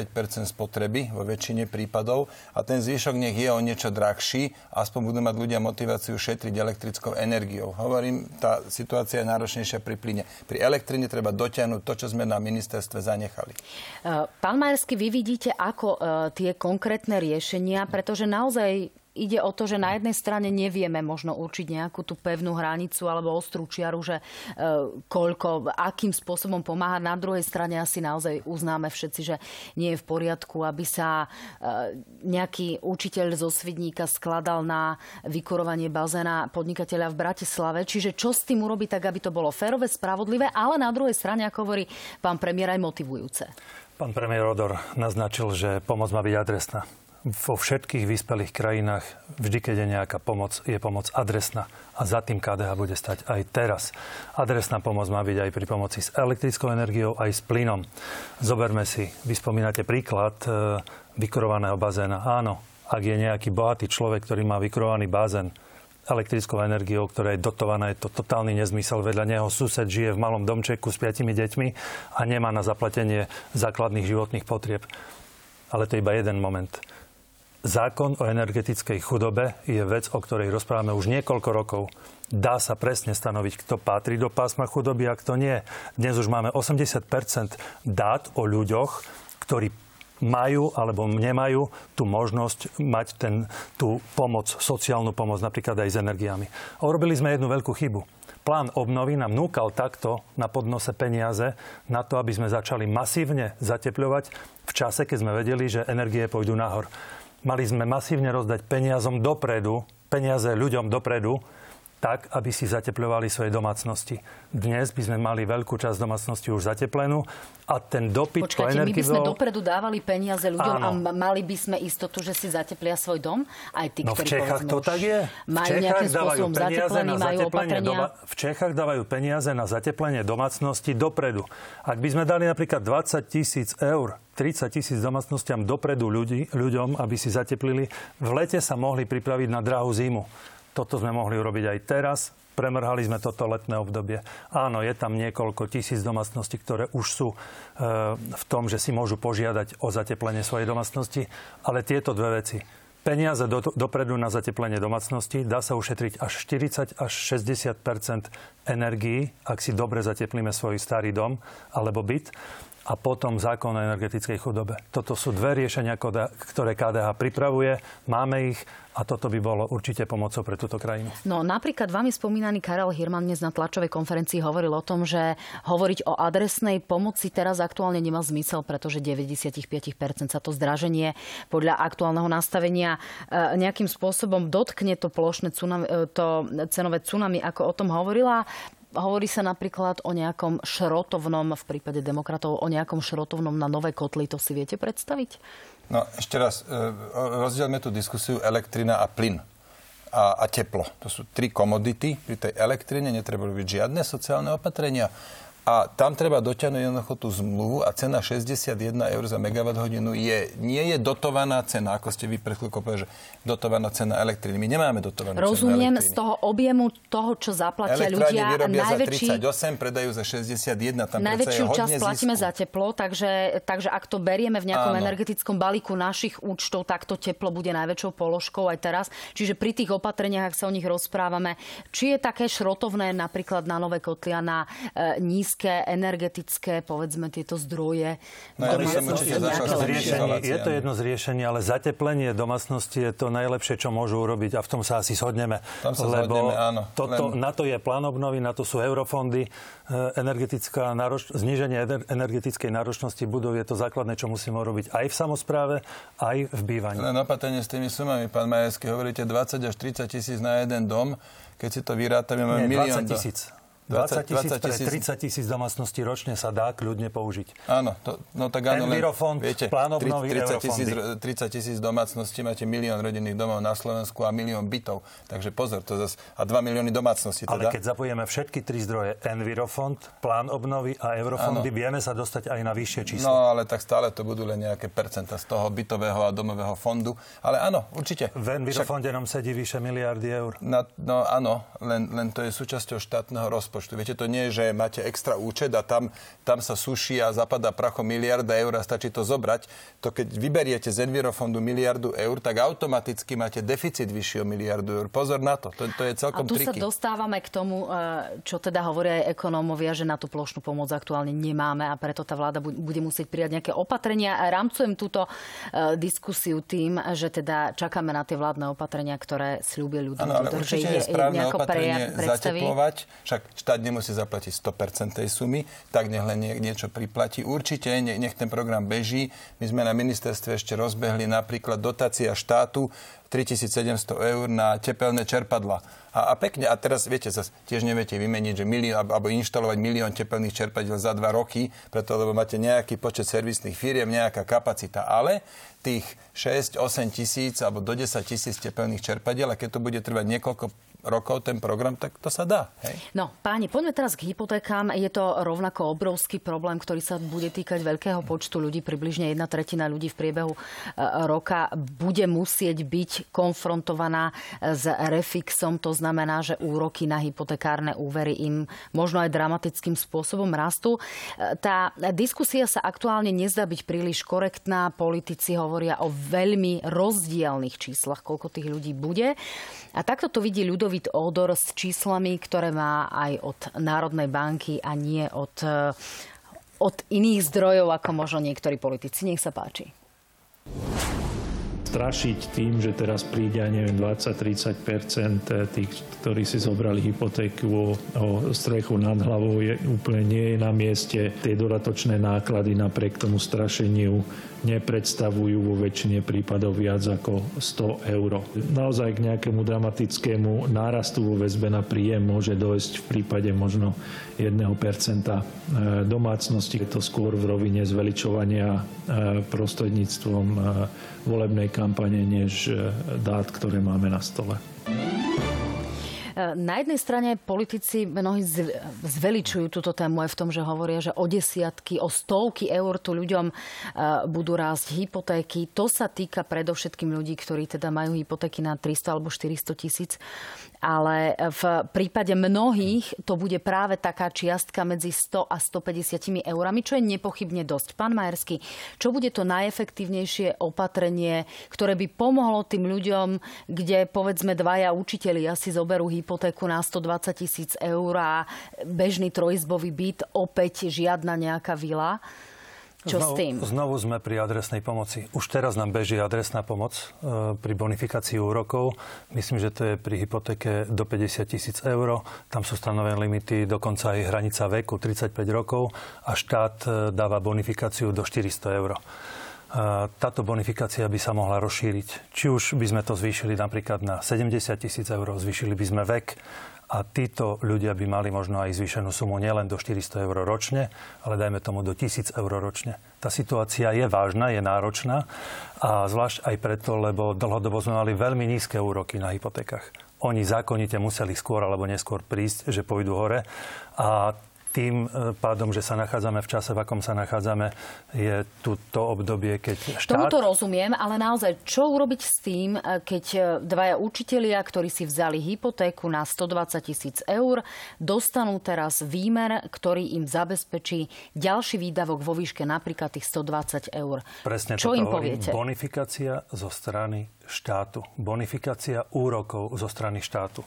spotreby vo väčšine prípadov a ten zvyšok nech je o niečo drahší, aspoň budú mať ľudia motiváciu šetriť elektrickou energiou. Hovorím, tá situácia je náročnejšia pri plyne. Pri elektrine treba dotiahnuť to, čo sme na ministerstve zanechali. Pán Majersky, vy vidíte ako e, tie konkrétne riešenia, pretože naozaj ide o to, že na jednej strane nevieme možno určiť nejakú tú pevnú hranicu alebo ostrú čiaru, že e, koľko, akým spôsobom pomáha. Na druhej strane asi naozaj uznáme všetci, že nie je v poriadku, aby sa e, nejaký učiteľ zo Svidníka skladal na vykurovanie bazéna podnikateľa v Bratislave. Čiže čo s tým urobiť tak, aby to bolo férové, spravodlivé, ale na druhej strane, ako hovorí pán premiér, aj motivujúce. Pán premiér Odor naznačil, že pomoc má byť adresná vo všetkých vyspelých krajinách vždy, keď je nejaká pomoc, je pomoc adresná. A za tým KDH bude stať aj teraz. Adresná pomoc má byť aj pri pomoci s elektrickou energiou, aj s plynom. Zoberme si, vy spomínate príklad e, vykurovaného bazéna. Áno, ak je nejaký bohatý človek, ktorý má vykurovaný bazén, elektrickou energiou, ktorá je dotovaná, je to totálny nezmysel. Vedľa neho sused žije v malom domčeku s piatimi deťmi a nemá na zaplatenie základných životných potrieb. Ale to je iba jeden moment. Zákon o energetickej chudobe je vec, o ktorej rozprávame už niekoľko rokov. Dá sa presne stanoviť, kto patrí do pásma chudoby a kto nie. Dnes už máme 80% dát o ľuďoch, ktorí majú alebo nemajú tú možnosť mať ten, tú pomoc, sociálnu pomoc, napríklad aj s energiami. urobili sme jednu veľkú chybu. Plán obnovy nám núkal takto na podnose peniaze na to, aby sme začali masívne zatepľovať v čase, keď sme vedeli, že energie pôjdu nahor. Mali sme masívne rozdať peniazom dopredu, peniaze ľuďom dopredu, tak, aby si zateplovali svoje domácnosti. Dnes by sme mali veľkú časť domácnosti už zateplenú a ten dopyt Počkajte, po my by sme dopredu dávali peniaze ľuďom Áno. a mali by sme istotu, že si zateplia svoj dom? Aj tí, no, ktorí v Čechách to tak je. Majú nejakým spôsobom zateplený, majú opatrenia. Doma, v Čechách dávajú peniaze na zateplenie domácnosti dopredu. Ak by sme dali napríklad 20 tisíc eur 30 tisíc domácnostiam dopredu ľudí, ľuďom, aby si zateplili. V lete sa mohli pripraviť na drahú zimu. Toto sme mohli urobiť aj teraz. Premrhali sme toto letné obdobie. Áno, je tam niekoľko tisíc domácností, ktoré už sú e, v tom, že si môžu požiadať o zateplenie svojej domácnosti, ale tieto dve veci. Peniaze do, dopredu na zateplenie domácnosti dá sa ušetriť až 40 až 60% energií, ak si dobre zateplíme svoj starý dom alebo byt a potom zákon o energetickej chudobe. Toto sú dve riešenia, ktoré KDH pripravuje. Máme ich a toto by bolo určite pomocou pre túto krajinu. No napríklad vami spomínaný Karel Hirman dnes na tlačovej konferencii hovoril o tom, že hovoriť o adresnej pomoci teraz aktuálne nemá zmysel, pretože 95% sa to zdraženie podľa aktuálneho nastavenia e, nejakým spôsobom dotkne to plošné tsunami, e, to cenové tsunami, ako o tom hovorila. Hovorí sa napríklad o nejakom šrotovnom, v prípade demokratov, o nejakom šrotovnom na nové kotly. To si viete predstaviť? No ešte raz, e, rozdielme tú diskusiu elektrina a plyn a, a teplo. To sú tri komodity. Pri tej elektrine netreba robiť žiadne sociálne opatrenia. A tam treba dotiahnuť jednoducho tú zmluvu a cena 61 eur za megawatt hodinu je, nie je dotovaná cena, ako ste vy pred chvíľkou povedali, že dotovaná cena elektriny. My nemáme dotovanú Rozumiem cenu z toho objemu toho, čo zaplatia ľudia. vyrobia najväčší, za 38, predajú za 61. Tam najväčšiu časť platíme za teplo, takže, takže ak to berieme v nejakom Áno. energetickom balíku našich účtov, tak to teplo bude najväčšou položkou aj teraz. Čiže pri tých opatreniach, ak sa o nich rozprávame, či je také šrotovné napríklad na nové kotlia na e, nízke nízke energetické, povedzme, tieto zdroje. No, ja riešení, je to jedno z riešení, ale zateplenie domácnosti je to najlepšie, čo môžu urobiť a v tom sa asi shodneme. Tam sa lebo zhodneme, áno. Toto, Len... na to je plán obnovy, na to sú eurofondy, e, energetická nároč... zníženie energetickej náročnosti budov je to základné, čo musíme urobiť aj v samozpráve, aj v bývaní. Len opatrenie s tými sumami, pán Majerský, hovoríte 20 až 30 tisíc na jeden dom, keď si to vyrátame, máme milión... 20 tisíc. 20 tisíc, 20 tisíc. 30 tisíc domácností ročne sa dá kľudne použiť. Áno, to, no tak áno, Envirofond, viete, plán obnovy 30 tisíc, 30 tisíc domácností, máte milión rodinných domov na Slovensku a milión bytov. Takže pozor, to zase, a 2 milióny domácností teda. Ale keď zapojíme všetky tri zdroje, Envirofond, plán obnovy a eurofondy, áno. vieme sa dostať aj na vyššie číslo. No, ale tak stále to budú len nejaké percenta z toho bytového a domového fondu. Ale áno, určite. V Envirofonde Však... nám sedí vyše miliardy eur. No, no áno, len, len to je súčasťou štátneho rozpočtu rozpočtu. Viete, to nie je, že máte extra účet a tam, tam sa suší a zapadá prachom miliarda eur a stačí to zobrať. To keď vyberiete z Envirofondu miliardu eur, tak automaticky máte deficit vyšší o miliardu eur. Pozor na to, to, to je celkom A tu triky. sa dostávame k tomu, e, čo teda hovoria aj ekonómovia, že na tú plošnú pomoc aktuálne nemáme a preto tá vláda bude musieť prijať nejaké opatrenia. A rámcujem túto e, diskusiu tým, že teda čakáme na tie vládne opatrenia, ktoré slúbili ľuďom. Áno, ale určite je správne opatrenie zateplovať. Však štát nemusí zaplatiť 100% tej sumy, tak nech len niečo priplatí. Určite nech ten program beží. My sme na ministerstve ešte rozbehli napríklad dotácia štátu 3700 eur na tepelné čerpadla. A, a pekne, a teraz viete, zase tiež neviete vymeniť, že milión, alebo inštalovať milión tepelných čerpadiel za dva roky, preto lebo máte nejaký počet servisných firiem, nejaká kapacita. Ale tých 6-8 tisíc alebo do 10 tisíc tepelných čerpadiel, a keď to bude trvať niekoľko rokov ten program, tak to sa dá. Hej? No, páni, poďme teraz k hypotékám. Je to rovnako obrovský problém, ktorý sa bude týkať veľkého počtu ľudí. Približne jedna tretina ľudí v priebehu e, roka bude musieť byť konfrontovaná s refixom. To znamená, že úroky na hypotekárne úvery im možno aj dramatickým spôsobom rastú. E, tá diskusia sa aktuálne nezdá byť príliš korektná. Politici hovoria o veľmi rozdielných číslach, koľko tých ľudí bude. A takto to vidí ľudov Ludovít Ódor s číslami, ktoré má aj od Národnej banky a nie od, eh, od iných zdrojov, ako možno niektorí politici. Nech sa páči strašiť tým, že teraz príde, neviem, 20-30% tých, ktorí si zobrali hypotéku o, o strechu nad hlavou, je, úplne nie je na mieste. Tie dodatočné náklady napriek tomu strašeniu nepredstavujú vo väčšine prípadov viac ako 100 eur. Naozaj k nejakému dramatickému nárastu vo väzbe na príjem môže dojsť v prípade možno 1% e, domácnosti. Je to skôr v rovine zveličovania e, prostredníctvom volebnej kampane, než dát, ktoré máme na stole. Na jednej strane politici mnohí zveličujú túto tému aj v tom, že hovoria, že o desiatky, o stovky eur tu ľuďom budú rásť hypotéky. To sa týka predovšetkým ľudí, ktorí teda majú hypotéky na 300 alebo 400 tisíc ale v prípade mnohých to bude práve taká čiastka medzi 100 a 150 eurami, čo je nepochybne dosť. Pán Majersky, čo bude to najefektívnejšie opatrenie, ktoré by pomohlo tým ľuďom, kde povedzme dvaja učiteľi asi zoberú hypotéku na 120 tisíc eur a bežný trojizbový byt, opäť žiadna nejaká vila? Čo znovu, s tým? Znovu sme pri adresnej pomoci. Už teraz nám beží adresná pomoc e, pri bonifikácii úrokov. Myslím, že to je pri hypotéke do 50 tisíc eur. Tam sú stanovené limity, dokonca aj hranica veku 35 rokov a štát e, dáva bonifikáciu do 400 eur. E, táto bonifikácia by sa mohla rozšíriť. Či už by sme to zvýšili napríklad na 70 tisíc eur, zvýšili by sme vek a títo ľudia by mali možno aj zvýšenú sumu nielen do 400 eur ročne, ale dajme tomu do 1000 eur ročne. Tá situácia je vážna, je náročná a zvlášť aj preto, lebo dlhodobo sme mali veľmi nízke úroky na hypotékach. Oni zákonite museli skôr alebo neskôr prísť, že pôjdu hore a tým e, pádom, že sa nachádzame v čase, v akom sa nachádzame, je tu to obdobie, keď štát... Tomu to rozumiem, ale naozaj, čo urobiť s tým, e, keď e, dvaja učitelia, ktorí si vzali hypotéku na 120 tisíc eur, dostanú teraz výmer, ktorý im zabezpečí ďalší výdavok vo výške napríklad tých 120 eur. Presne čo im hovorím. poviete? Bonifikácia zo strany štátu. Bonifikácia úrokov zo strany štátu.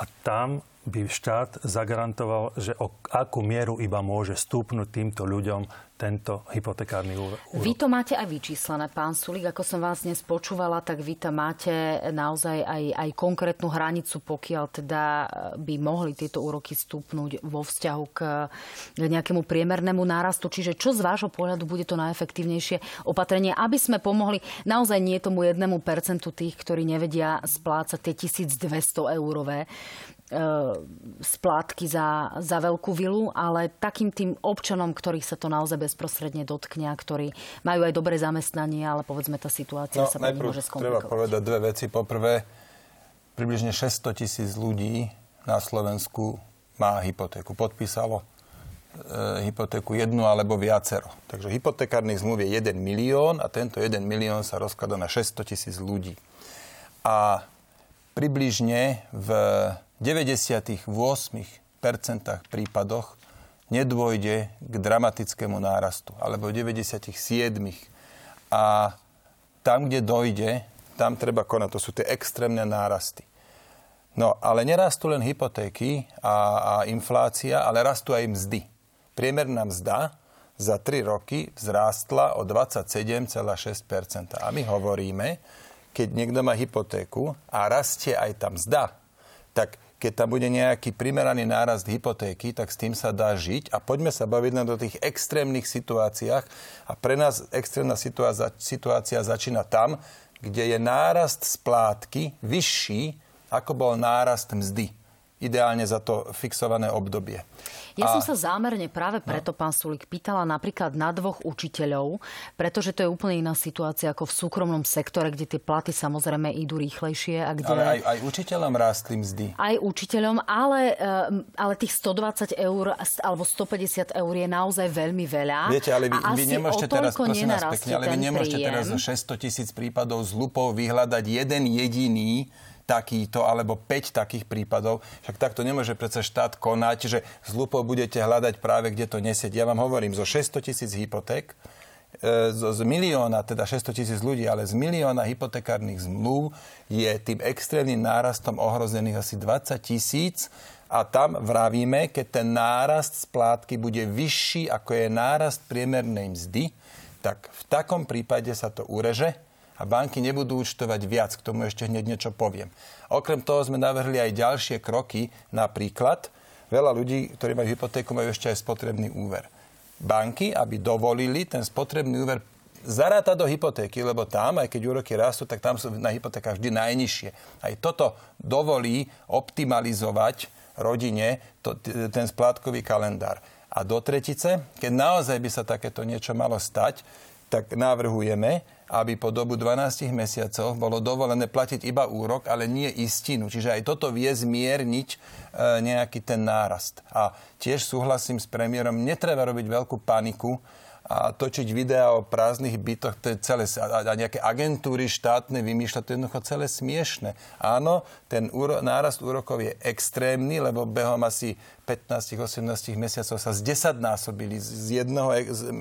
A tam by štát zagarantoval, že o akú mieru iba môže stúpnuť týmto ľuďom tento hypotekárny úrok. Vy to máte aj vyčíslené, pán Sulík. Ako som vás dnes počúvala, tak vy tam máte naozaj aj, aj konkrétnu hranicu, pokiaľ teda by mohli tieto úroky stúpnuť vo vzťahu k, k nejakému priemernému nárastu. Čiže čo z vášho pohľadu bude to najefektívnejšie opatrenie, aby sme pomohli naozaj nie tomu jednému percentu tých, ktorí nevedia splácať tie 1200 eurové splátky za, za veľkú vilu, ale takým tým občanom, ktorých sa to naozaj bezprostredne dotkne, ktorí majú aj dobré zamestnanie, ale povedzme tá situácia no, sa môže skomplikovať. treba povedať dve veci. Poprvé, približne 600 tisíc ľudí na Slovensku má hypotéku. Podpísalo e, hypotéku jednu alebo viacero. Takže hypotekárnych zmluv je 1 milión a tento 1 milión sa rozkladá na 600 tisíc ľudí. A približne v 98% prípadoch nedôjde k dramatickému nárastu, alebo v 97. A tam, kde dojde, tam treba konať. To sú tie extrémne nárasty. No, ale nerastú len hypotéky a, a inflácia, ale rastú aj mzdy. Priemerná mzda za 3 roky vzrástla o 27,6% A my hovoríme, keď niekto má hypotéku a rastie aj tam mzda, tak keď tam bude nejaký primeraný nárast hypotéky, tak s tým sa dá žiť. A poďme sa baviť na do tých extrémnych situáciách. A pre nás extrémna situácia, situácia začína tam, kde je nárast splátky vyšší, ako bol nárast mzdy ideálne za to fixované obdobie. Ja a... som sa zámerne práve preto, no. pán Sulik, pýtala napríklad na dvoch učiteľov, pretože to je úplne iná situácia ako v súkromnom sektore, kde tie platy samozrejme idú rýchlejšie. A kde... Ale aj, aj učiteľom rástli mzdy. Aj učiteľom, ale, eh, ale tých 120 eur alebo 150 eur je naozaj veľmi veľa. Viete, ale vy, vy nemôžete teraz, prosím vás pekne, ale vy nemôžete príjem. teraz zo 600 tisíc prípadov z lupou vyhľadať jeden jediný takýto alebo 5 takých prípadov. Však takto nemôže predsa štát konať, že z lupou budete hľadať práve, kde to nesedí. Ja vám hovorím, zo 600 tisíc hypoték, e, z, z milióna, teda 600 tisíc ľudí, ale z milióna hypotekárnych zmluv je tým extrémnym nárastom ohrozených asi 20 tisíc a tam vravíme, keď ten nárast splátky bude vyšší, ako je nárast priemernej mzdy, tak v takom prípade sa to ureže a banky nebudú účtovať viac. K tomu ešte hneď niečo poviem. Okrem toho sme navrhli aj ďalšie kroky, napríklad veľa ľudí, ktorí majú hypotéku, majú ešte aj spotrebný úver. Banky, aby dovolili ten spotrebný úver zaráta do hypotéky, lebo tam, aj keď úroky rastú, tak tam sú na hypotékach vždy najnižšie. Aj toto dovolí optimalizovať rodine to, ten splátkový kalendár. A do tretice, keď naozaj by sa takéto niečo malo stať, tak navrhujeme, aby po dobu 12 mesiacov bolo dovolené platiť iba úrok, ale nie istinu. Čiže aj toto vie zmierniť e, nejaký ten nárast. A tiež súhlasím s premiérom, netreba robiť veľkú paniku, a točiť videá o prázdnych bytoch, to je celé, a, nejaké agentúry štátne vymýšľať, to je jednoducho celé smiešne. Áno, ten úro, nárast úrokov je extrémny, lebo behom asi 15-18 mesiacov sa z 10 násobili z jedného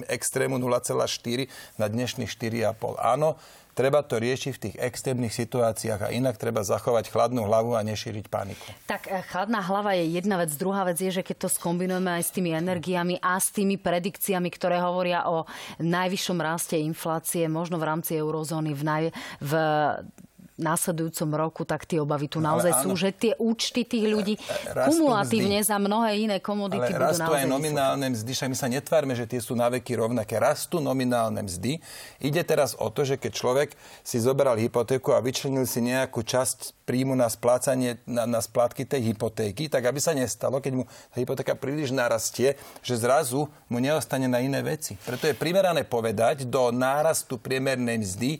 extrému 0,4 na dnešných 4,5. Áno, treba to riešiť v tých extrémnych situáciách a inak treba zachovať chladnú hlavu a nešíriť paniku. Tak eh, chladná hlava je jedna vec. Druhá vec je, že keď to skombinujeme aj s tými energiami a s tými predikciami, ktoré hovoria o najvyššom raste inflácie, možno v rámci eurozóny v, naj, v následujúcom roku, tak tie obavy tu naozaj no, sú, že tie účty tých ľudí rastú kumulatívne mzdy. za mnohé iné komodity ale budú naozaj aj nominálne mzdy, však my sa netvárme, že tie sú na veky rovnaké. Rastú nominálne mzdy. Ide teraz o to, že keď človek si zobral hypotéku a vyčlenil si nejakú časť príjmu na splácanie, na, na splátky tej hypotéky, tak aby sa nestalo, keď mu tá hypotéka príliš narastie, že zrazu mu neostane na iné veci. Preto je primerané povedať, do nárastu priemernej mzdy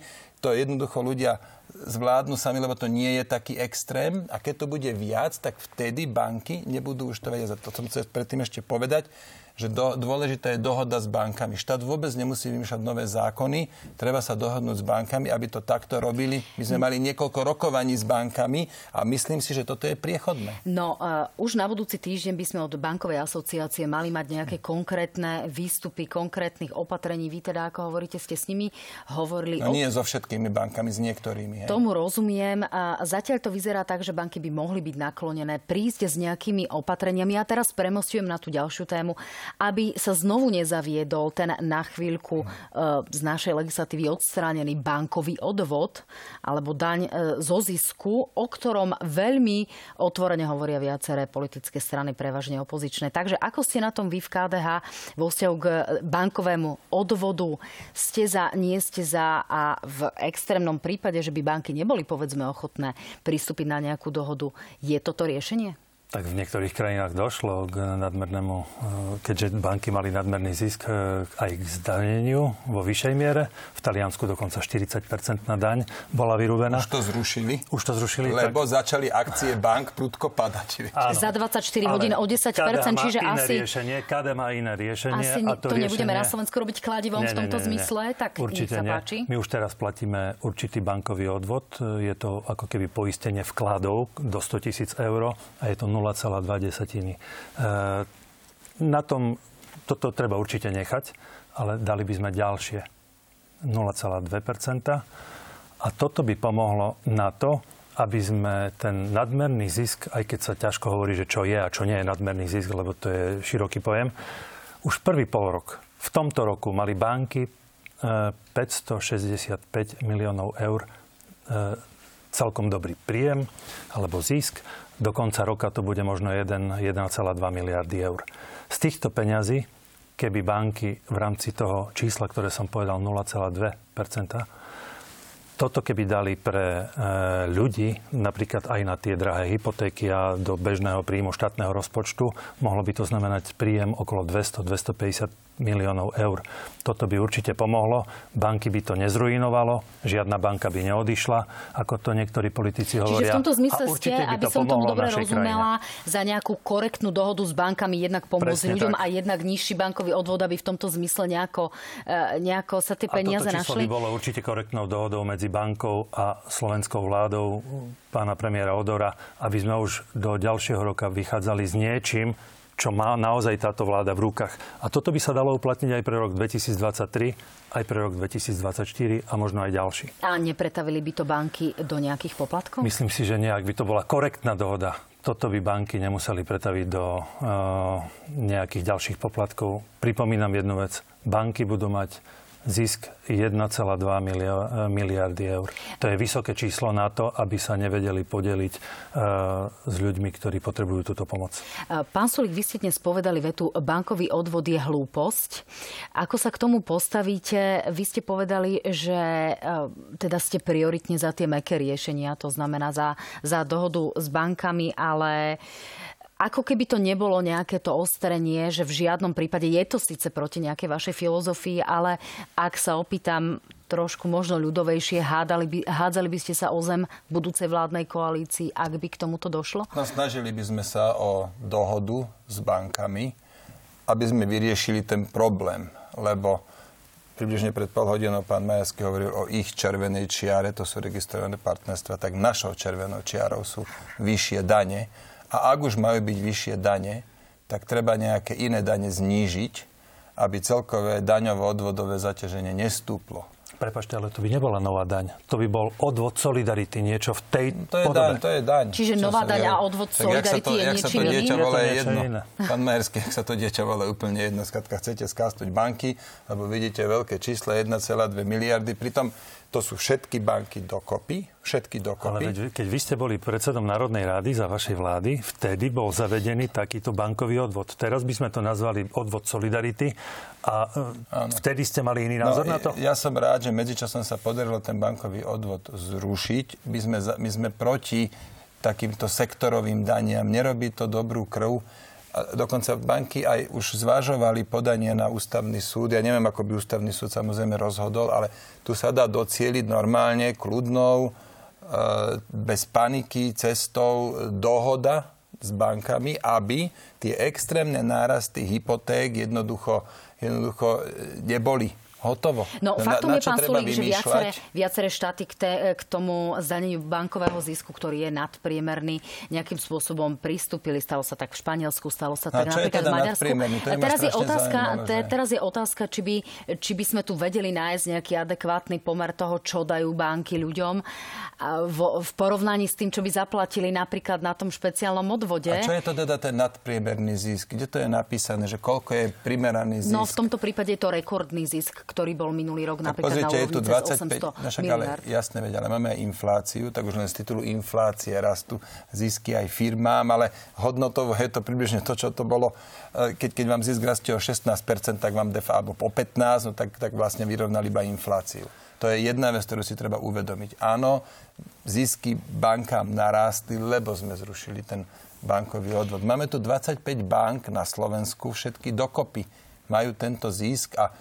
to jednoducho ľudia zvládnu sami, lebo to nie je taký extrém. A keď to bude viac, tak vtedy banky nebudú už to vedieť. To som chcel predtým ešte povedať že do, dôležitá je dohoda s bankami. Štát vôbec nemusí vymýšľať nové zákony, treba sa dohodnúť s bankami, aby to takto robili. My sme mali niekoľko rokovaní s bankami a myslím si, že toto je priechodné. No, uh, už na budúci týždeň by sme od bankovej asociácie mali mať nejaké konkrétne výstupy, konkrétnych opatrení. Vy teda, ako hovoríte, ste s nimi hovorili. No, o... Nie so všetkými bankami, s niektorými. Hej. Tomu rozumiem. A zatiaľ to vyzerá tak, že banky by mohli byť naklonené prísť s nejakými opatreniami. Ja teraz premostujem na tú ďalšiu tému aby sa znovu nezaviedol ten na chvíľku e, z našej legislatívy odstránený bankový odvod alebo daň e, zo zisku, o ktorom veľmi otvorene hovoria viaceré politické strany, prevažne opozičné. Takže ako ste na tom vy v KDH vo vzťahu k bankovému odvodu? Ste za, nie ste za a v extrémnom prípade, že by banky neboli povedzme ochotné pristúpiť na nejakú dohodu, je toto riešenie? Tak v niektorých krajinách došlo k nadmernému, e, keďže banky mali nadmerný zisk e, aj k zdaneniu vo vyššej miere. V Taliansku dokonca 40% na daň bola vyrúbená. Už to zrušili? Už to zrušili. Lebo tak... začali akcie bank prudko padať. Áno. Za 24 hodín o 10 čiže iné asi... Riešenie, KD má iné riešenie. Asi a to, to riešenie... nebudeme na Slovensku robiť kladivom nie, v tomto nie, nie, zmysle, tak Určite nech sa páči. Nie. My už teraz platíme určitý bankový odvod. Je to ako keby poistenie vkladov do 100 tisíc eur a je to 0 0,2. Na tom toto treba určite nechať, ale dali by sme ďalšie 0,2% A toto by pomohlo na to, aby sme ten nadmerný zisk, aj keď sa ťažko hovorí, že čo je a čo nie je nadmerný zisk, lebo to je široký pojem, už prvý pol rok, v tomto roku mali banky 565 e, miliónov eur e, celkom dobrý príjem alebo zisk. Do konca roka to bude možno 1,2 miliardy eur. Z týchto peňazí, keby banky v rámci toho čísla, ktoré som povedal 0,2% toto keby dali pre e, ľudí, napríklad aj na tie drahé hypotéky a do bežného príjmu štátneho rozpočtu, mohlo by to znamenať príjem okolo 200-250 miliónov eur. Toto by určite pomohlo. Banky by to nezruinovalo, žiadna banka by neodišla, ako to niektorí politici hovoria. Čiže v tomto zmysle ste, aby som tomu dobre rozumela, krajine. za nejakú korektnú dohodu s bankami jednak pomôcť ľuďom tak. a jednak nižší bankový odvod, aby v tomto zmysle nejako, e, nejako sa tie peniaze a našli? by bolo určite korektnou dohodou medzi bankou a slovenskou vládou pána premiéra Odora, aby sme už do ďalšieho roka vychádzali s niečím, čo má naozaj táto vláda v rukách. A toto by sa dalo uplatniť aj pre rok 2023, aj pre rok 2024 a možno aj ďalší. A nepretavili by to banky do nejakých poplatkov? Myslím si, že nie, ak by to bola korektná dohoda. Toto by banky nemuseli pretaviť do uh, nejakých ďalších poplatkov. Pripomínam jednu vec. Banky budú mať zisk 1,2 miliardy eur. To je vysoké číslo na to, aby sa nevedeli podeliť uh, s ľuďmi, ktorí potrebujú túto pomoc. Pán Sulik, vy ste dnes povedali vetu, bankový odvod je hlúposť. Ako sa k tomu postavíte? Vy ste povedali, že uh, teda ste prioritne za tie meké riešenia, to znamená za, za dohodu s bankami, ale ako keby to nebolo nejaké to ostrenie, že v žiadnom prípade je to síce proti nejakej vašej filozofii, ale ak sa opýtam trošku možno ľudovejšie, hádali by, hádzali by ste sa o zem budúcej vládnej koalícii, ak by k tomuto došlo? No, snažili by sme sa o dohodu s bankami, aby sme vyriešili ten problém, lebo približne pred pol hodinou pán Majaský hovoril o ich červenej čiare, to sú registrované partnerstva, tak našou červenou čiarou sú vyššie dane a ak už majú byť vyššie dane, tak treba nejaké iné dane znížiť, aby celkové daňovo-odvodové zaťaženie nestúplo. Prepašte, ale to by nebola nová daň. To by bol odvod solidarity, niečo v tej to je podobe. Daň, to je daň. Čiže nová daň a odvod tak solidarity to, je niečo iné? dieťa volá je jedno. Iné. Pán Majerský, ak sa to dieťa volá úplne jedno. Skladka, chcete skástuť banky, lebo vidíte veľké číslo 1,2 miliardy. Pritom to sú všetky banky dokopy, všetky dokopy. Ale veď, keď vy ste boli predsedom Národnej rady za vašej vlády, vtedy bol zavedený takýto bankový odvod. Teraz by sme to nazvali odvod Solidarity a ano. E, vtedy ste mali iný názor no, na to? Ja som rád, že medzičasom sa podarilo ten bankový odvod zrušiť. My sme, my sme proti takýmto sektorovým daniam. Nerobí to dobrú krv dokonca banky aj už zvažovali podanie na ústavný súd. Ja neviem, ako by ústavný súd samozrejme rozhodol, ale tu sa dá docieliť normálne, kľudnou, e, bez paniky, cestou dohoda s bankami, aby tie extrémne nárasty hypoték jednoducho, jednoducho neboli Hotovo. No na, faktom na, je, pán Sulík, že viaceré, viaceré štáty k, te, k tomu zdaneniu bankového zisku, ktorý je nadpriemerný, nejakým spôsobom pristúpili. Stalo sa tak v Španielsku, stalo sa tak napríklad teda v Maďarsku. Teraz je, otázka, te, teraz je otázka, či by, či by sme tu vedeli nájsť nejaký adekvátny pomer toho, čo dajú banky ľuďom v, v porovnaní s tým, čo by zaplatili napríklad na tom špeciálnom odvode. A čo je to teda ten nadpriemerný zisk? Kde to je napísané, že koľko je primeraný zisk? No v tomto prípade je to rekordný zisk, ktorý bol minulý rok napríklad pozrite, na je tu 25, 800 no však, ale, jasné, veď, ale máme aj infláciu, tak už len z titulu inflácie rastú zisky aj firmám, ale hodnotovo je to približne to, čo to bolo. E, keď, keď vám zisk rastie o 16%, tak vám defa, alebo po 15%, no tak, tak vlastne vyrovnali iba infláciu. To je jedna vec, ktorú si treba uvedomiť. Áno, zisky bankám narástli, lebo sme zrušili ten bankový odvod. Máme tu 25 bank na Slovensku, všetky dokopy majú tento zisk a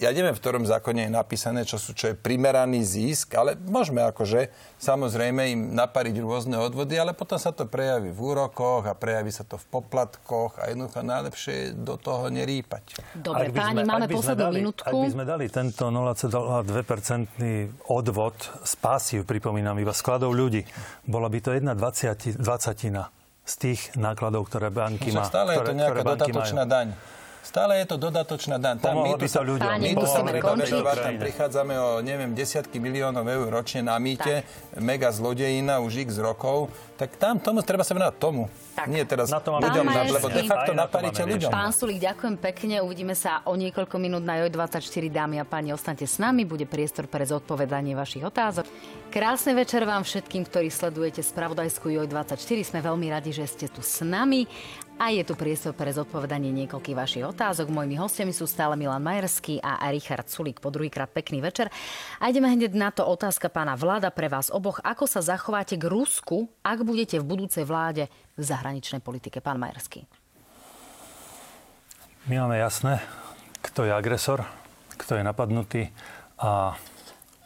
ja neviem, v ktorom zákone je napísané, čo, sú, čo je primeraný zisk, ale môžeme akože samozrejme im napariť rôzne odvody, ale potom sa to prejaví v úrokoch a prejaví sa to v poplatkoch a jednoducho najlepšie je do toho nerýpať. Dobre, páni, máme poslednú minútku. Ak by sme dali tento 0,2% odvod z pásiu, pripomínam, iba skladov ľudí, bola by to jedna dvaciatina z tých nákladov, ktoré banky má. Stále je to nejaká dodatočná majú. daň. Stále je to dodatočná daň. Tam my tu sa ľuďom. Páni, musíme končiť. Tam prichádzame o, neviem, desiatky miliónov eur ročne na mýte, tak. mega zlodejina už x rokov. Tak tam tomu treba sa venovať tomu. Tak. Nie teraz na tom ľuďom, na, lebo de facto naparíte ľuďom. Pán Sulík, ďakujem pekne. Uvidíme sa o niekoľko minút na JOJ24. Dámy a páni, ostaňte s nami. Bude priestor pre zodpovedanie vašich otázok. Krásny večer vám všetkým, ktorí sledujete spravodajskú JOJ24. Sme veľmi radi, že ste tu s nami a je tu priestor pre zodpovedanie niekoľkých vašich otázok. Mojimi hostiami sú stále Milan Majerský a Richard Sulík. Po druhýkrát pekný večer. A ideme hneď na to otázka pána vláda pre vás oboch. Ako sa zachováte k Rusku, ak budete v budúcej vláde v zahraničnej politike? Pán Majerský. My máme jasné, kto je agresor, kto je napadnutý a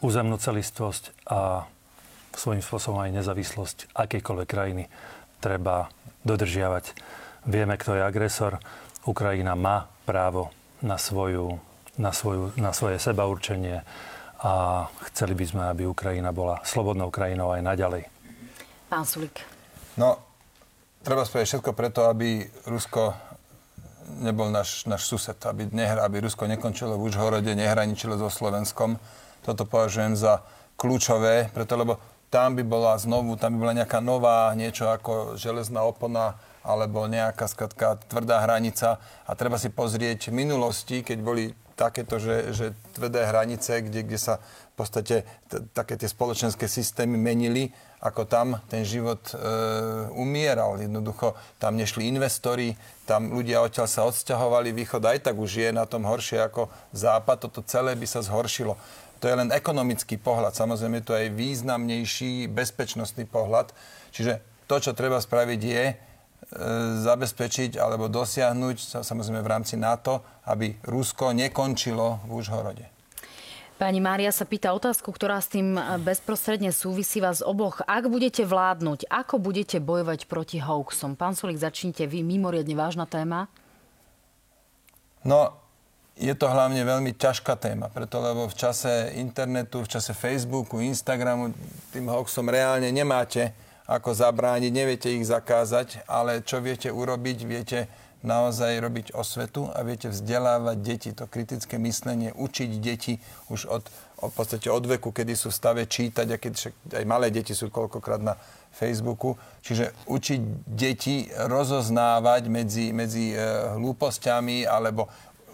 územnú celistvosť a svojím spôsobom aj nezávislosť akejkoľvek krajiny treba dodržiavať. Vieme, kto je agresor. Ukrajina má právo na, svoju, na, svoju, na svoje sebaurčenie a chceli by sme, aby Ukrajina bola slobodnou krajinou aj naďalej. Pán Sulik. No, treba spraviť všetko preto, aby Rusko nebol náš, náš sused, aby, nehra, aby Rusko nekončilo v Užhorode, nehraničilo so Slovenskom. Toto považujem za kľúčové, preto lebo tam by bola znovu, tam by bola nejaká nová, niečo ako železná opona alebo nejaká skratka tvrdá hranica. A treba si pozrieť minulosti, keď boli takéto, že, že tvrdé hranice, kde, kde sa v podstate t- také tie spoločenské systémy menili, ako tam ten život e, umieral. Jednoducho tam nešli investori, tam ľudia odtiaľ sa odsťahovali, východ aj tak už je na tom horšie ako západ, toto celé by sa zhoršilo. To je len ekonomický pohľad, samozrejme to je významnejší bezpečnostný pohľad. Čiže to, čo treba spraviť je, zabezpečiť alebo dosiahnuť, samozrejme v rámci NATO, aby Rusko nekončilo v Užhorode. Pani Mária sa pýta otázku, ktorá s tým bezprostredne súvisí vás oboch. Ak budete vládnuť, ako budete bojovať proti hoaxom? Pán Solik, začnite vy, mimoriadne vážna téma. No, je to hlavne veľmi ťažká téma, preto lebo v čase internetu, v čase Facebooku, Instagramu tým hoaxom reálne nemáte ako zabrániť, neviete ich zakázať, ale čo viete urobiť, viete naozaj robiť osvetu a viete vzdelávať deti, to kritické myslenie, učiť deti už od, od, podstate od veku, kedy sú v stave čítať, a keď však aj malé deti sú koľkokrát na Facebooku. Čiže učiť deti rozoznávať medzi, medzi e, hlúpostiami alebo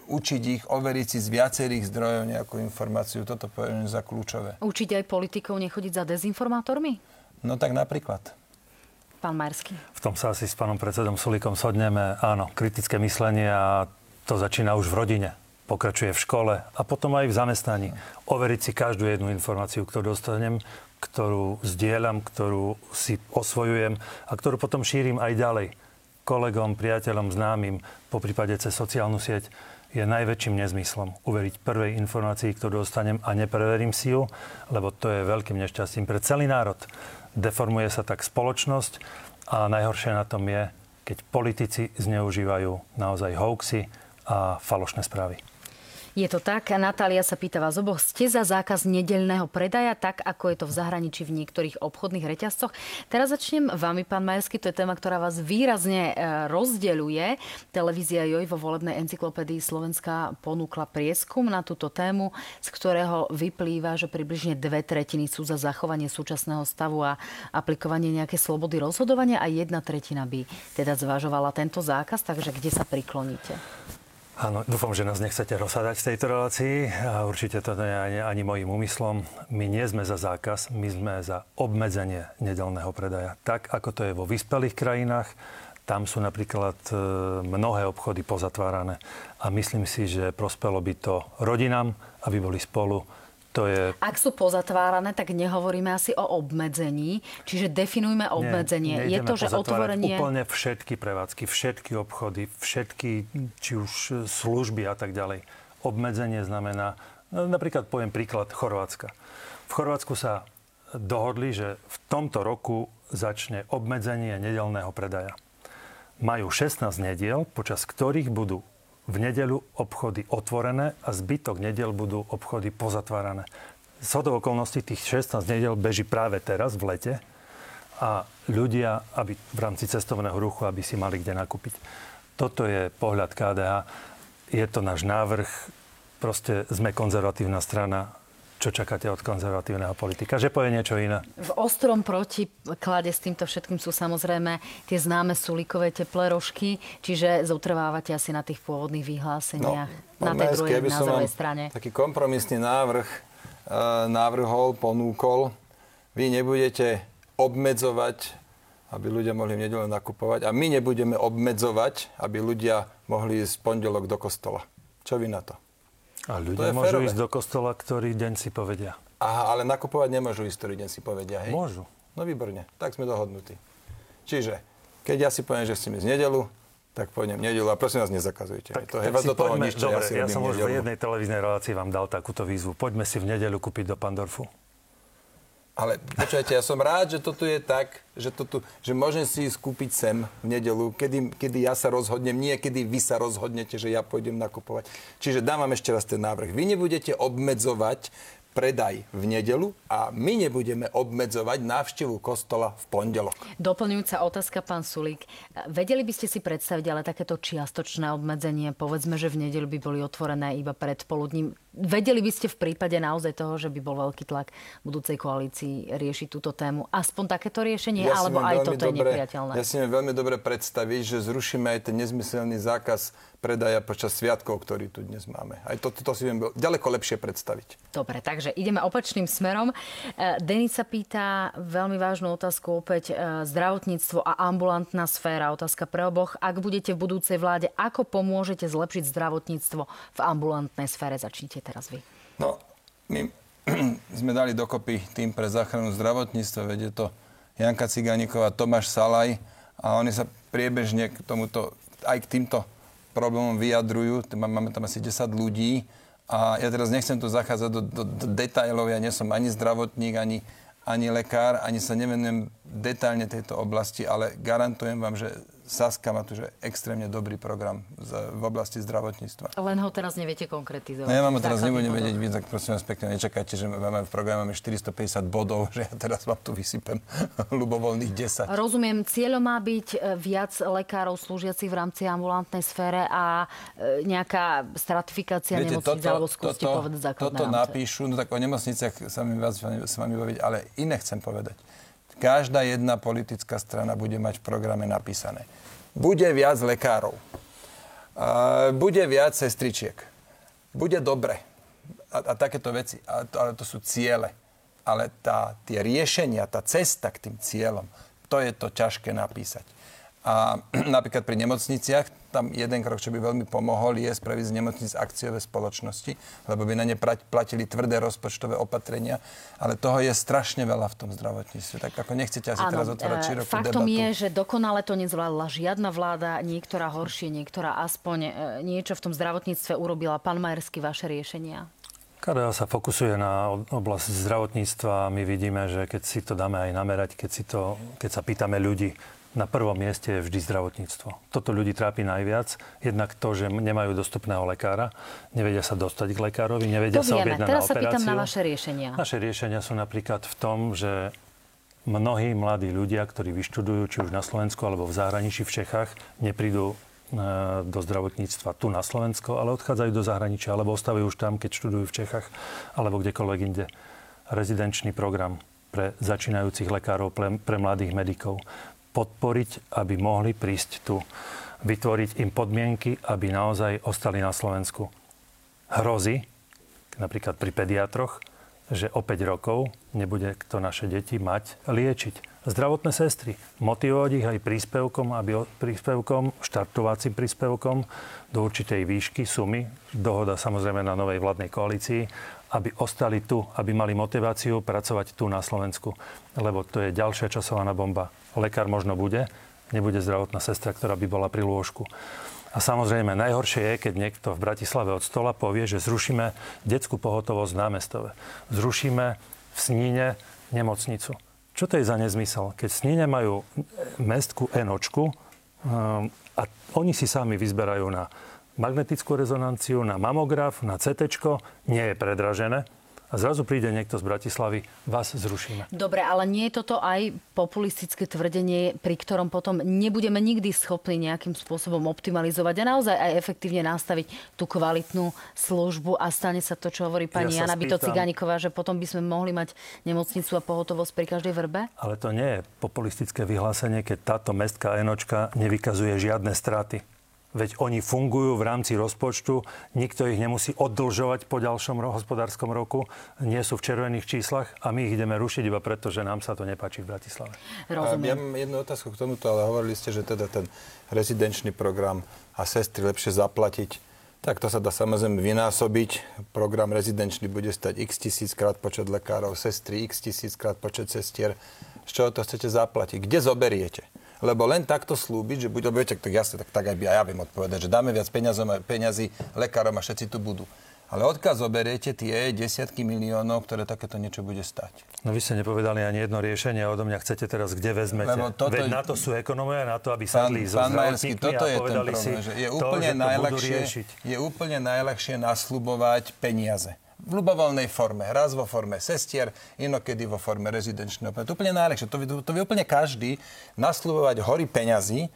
učiť ich overiť si z viacerých zdrojov nejakú informáciu. Toto považujem za kľúčové. Učiť aj politikov nechodiť za dezinformátormi? No tak napríklad. Pán Majerský. V tom sa asi s pánom predsedom Sulíkom shodneme. Áno, kritické myslenie a to začína už v rodine. Pokračuje v škole a potom aj v zamestnaní. Overiť si každú jednu informáciu, ktorú dostanem, ktorú zdieľam, ktorú si osvojujem a ktorú potom šírim aj ďalej. Kolegom, priateľom, známym, po prípade cez sociálnu sieť je najväčším nezmyslom uveriť prvej informácii, ktorú dostanem a nepreverím si ju, lebo to je veľkým nešťastím pre celý národ deformuje sa tak spoločnosť a najhoršie na tom je, keď politici zneužívajú naozaj hoaxy a falošné správy. Je to tak. Natália sa pýta vás oboch. Ste za zákaz nedelného predaja, tak ako je to v zahraničí v niektorých obchodných reťazcoch? Teraz začnem vami, pán Majerský. To je téma, ktorá vás výrazne e, rozdeľuje. Televízia Joj vo volebnej encyklopédii Slovenska ponúkla prieskum na túto tému, z ktorého vyplýva, že približne dve tretiny sú za zachovanie súčasného stavu a aplikovanie nejaké slobody rozhodovania a jedna tretina by teda zvažovala tento zákaz. Takže kde sa prikloníte? Áno, dúfam, že nás nechcete rozhádať v tejto relácii a určite to nie je ani, ani mojim úmyslom. My nie sme za zákaz, my sme za obmedzenie nedelného predaja. Tak, ako to je vo vyspelých krajinách, tam sú napríklad e, mnohé obchody pozatvárané a myslím si, že prospelo by to rodinám, aby boli spolu, to je... Ak sú pozatvárané, tak nehovoríme asi o obmedzení, čiže definujme obmedzenie. Nie, je to, že otvorenie... Úplne všetky prevádzky, všetky obchody, všetky, či už služby a tak ďalej. Obmedzenie znamená, no, napríklad poviem príklad Chorvátska. V Chorvátsku sa dohodli, že v tomto roku začne obmedzenie nedelného predaja. Majú 16 nediel, počas ktorých budú v nedeľu obchody otvorené a zbytok nedel budú obchody pozatvárané. Z okolností tých 16 nedel beží práve teraz v lete a ľudia, aby v rámci cestovného ruchu, aby si mali kde nakúpiť. Toto je pohľad KDH. Je to náš návrh. Proste sme konzervatívna strana čo čakáte od konzervatívneho politika? Že povie niečo iné? V ostrom protiklade s týmto všetkým sú samozrejme tie známe sulíkové teplé rožky, čiže zotrvávate asi na tých pôvodných vyhláseniach no, na tej druhej, na druhej strane. Taký kompromisný návrh e, návrhol, ponúkol. Vy nebudete obmedzovať, aby ľudia mohli v nedelu nakupovať a my nebudeme obmedzovať, aby ľudia mohli ísť pondelok do kostola. Čo vy na to? A ľudia môžu férové. ísť do kostola, ktorý deň si povedia. Aha, ale nakupovať nemôžu ísť, ktorý deň si povedia, hej? Môžu. No výborne, tak sme dohodnutí. Čiže, keď ja si poviem, že chcem ísť nedelu, tak pôjdem nedelu a prosím vás, nezakazujte. Tak, to tak vás do toho nič, dobre, ja si ja som už v jednej televíznej relácii vám dal takúto výzvu. Poďme si v nedelu kúpiť do Pandorfu. Ale počujete, ja som rád, že toto je tak, že, toto, že môžem si ísť kúpiť sem v nedelu, kedy, kedy ja sa rozhodnem, nie kedy vy sa rozhodnete, že ja pôjdem nakupovať. Čiže dám vám ešte raz ten návrh. Vy nebudete obmedzovať predaj v nedelu a my nebudeme obmedzovať návštevu kostola v pondelok. Doplňujúca otázka, pán Sulík. Vedeli by ste si predstaviť ale takéto čiastočné obmedzenie? Povedzme, že v nedelu by boli otvorené iba pred poludním. Vedeli by ste v prípade naozaj toho, že by bol veľký tlak budúcej koalícii riešiť túto tému? Aspoň takéto riešenie, ja alebo aj toto dobre, je nepriateľné? Ja si viem veľmi dobre predstaviť, že zrušíme aj ten nezmyselný zákaz predaja počas sviatkov, ktorý tu dnes máme. Aj to, to, to si viem ďaleko lepšie predstaviť. Dobre, takže ideme opačným smerom. E, Denis sa pýta veľmi vážnu otázku opäť e, zdravotníctvo a ambulantná sféra. Otázka pre oboch. Ak budete v budúcej vláde, ako pomôžete zlepšiť zdravotníctvo v ambulantnej sfére? Začnite teraz vy. No, my sme dali dokopy tým pre záchranu zdravotníctva. Vedie to Janka Ciganíková, Tomáš Salaj a oni sa priebežne k tomuto, aj k týmto problémom vyjadrujú. Máme tam asi 10 ľudí. A ja teraz nechcem tu zachádzať do, do, do detailov. Ja nie som ani zdravotník, ani, ani lekár, ani sa nevenujem detailne tejto oblasti, ale garantujem vám, že Saska má tu že extrémne dobrý program z, v oblasti zdravotníctva. Len ho teraz neviete konkretizovať. No ja vám ho teraz nebudem vedieť víc, tak prosím vás pekne, nečakajte, že máme v programe 450 bodov, že ja teraz vám tu vysypem ľubovoľných 10. Rozumiem, cieľom má byť e, viac lekárov slúžiacich v rámci ambulantnej sfére a e, nejaká stratifikácia Viete, nemocnic, alebo skúste toto, povedať základné Toto rámce. napíšu, no tak o nemocniciach sa mi vás s vami baviť, ale iné chcem povedať. Každá jedna politická strana bude mať v programe napísané. Bude viac lekárov. Bude viac sestričiek. Bude dobre. A, a takéto veci. A ale to sú ciele. Ale tá, tie riešenia, tá cesta k tým cieľom, to je to ťažké napísať. A napríklad pri nemocniciach, tam jeden krok, čo by veľmi pomohol, je spraviť z nemocnic akciové spoločnosti, lebo by na ne platili tvrdé rozpočtové opatrenia. Ale toho je strašne veľa v tom zdravotníctve. Tak ako nechcete asi ano, teraz otvárať e, širokú faktom debatu. je, že dokonale to nezvládla žiadna vláda, niektorá horšie, niektorá aspoň e, niečo v tom zdravotníctve urobila. Pán Majersky, vaše riešenia? KDA sa fokusuje na oblasť zdravotníctva my vidíme, že keď si to dáme aj namerať, keď, si to, keď sa pýtame ľudí, na prvom mieste je vždy zdravotníctvo. Toto ľudí trápi najviac. Jednak to, že nemajú dostupného lekára, nevedia sa dostať k lekárovi, nevedia to sa vieme. objednať Teraz na operáciu. sa pýtam na vaše riešenia. Naše riešenia sú napríklad v tom, že mnohí mladí ľudia, ktorí vyštudujú či už na Slovensku alebo v zahraničí v Čechách, neprídu e, do zdravotníctva tu na Slovensko, ale odchádzajú do zahraničia alebo ostávajú už tam, keď študujú v Čechách alebo kdekoľvek inde. Rezidenčný program pre začínajúcich lekárov, pre, pre mladých medikov podporiť, aby mohli prísť tu. Vytvoriť im podmienky, aby naozaj ostali na Slovensku. Hrozí, napríklad pri pediatroch, že o 5 rokov nebude kto naše deti mať liečiť. Zdravotné sestry, motivovať ich aj príspevkom, aby príspevkom, štartovacím príspevkom do určitej výšky, sumy, dohoda samozrejme na novej vládnej koalícii, aby ostali tu, aby mali motiváciu pracovať tu na Slovensku. Lebo to je ďalšia časovaná bomba lekár možno bude, nebude zdravotná sestra, ktorá by bola pri lôžku. A samozrejme, najhoršie je, keď niekto v Bratislave od stola povie, že zrušíme detskú pohotovosť v námestove. Zrušíme v Sníne nemocnicu. Čo to je za nezmysel? Keď Sníne majú mestku enočku um, a oni si sami vyzberajú na magnetickú rezonanciu, na mamograf, na CT, nie je predražené, a zrazu príde niekto z Bratislavy, vás zrušíme. Dobre, ale nie je toto aj populistické tvrdenie, pri ktorom potom nebudeme nikdy schopní nejakým spôsobom optimalizovať a naozaj aj efektívne nastaviť tú kvalitnú službu a stane sa to, čo hovorí pani ja Jana Bito Ciganíková, že potom by sme mohli mať nemocnicu a pohotovosť pri každej vrbe? Ale to nie je populistické vyhlásenie, keď táto mestská enočka nevykazuje žiadne straty. Veď oni fungujú v rámci rozpočtu, nikto ich nemusí oddlžovať po ďalšom hospodárskom roku, nie sú v červených číslach a my ich ideme rušiť iba preto, že nám sa to nepáči v Bratislave. Rozumiem. Ja mám jednu otázku k tomuto, ale hovorili ste, že teda ten rezidenčný program a sestry lepšie zaplatiť. Tak to sa dá samozrejme vynásobiť. Program rezidenčný bude stať x tisíckrát počet lekárov, sestry x tisíckrát počet sestier. Z čoho to chcete zaplatiť? Kde zoberiete? Lebo len takto slúbiť, že bude, budete, tak jasne, tak, tak aj by ja viem odpovedať, že dáme viac peňazí lekárom a všetci tu budú. Ale odkiaľ zoberiete tie desiatky miliónov, ktoré takéto niečo bude stať? No vy ste nepovedali ani jedno riešenie odo mňa chcete teraz, kde vezmete. Lebo toto... Veď na to sú ekonomia, na to, aby sadli so pán Majerský, toto je ten problém, si že je úplne, to, že najľahšie, je úplne najľahšie naslubovať peniaze v ľubovoľnej forme. Raz vo forme sestier, inokedy vo forme rezidenčného. To je úplne najlepšie. To, to, to vie úplne každý nasľubovať hory peňazí,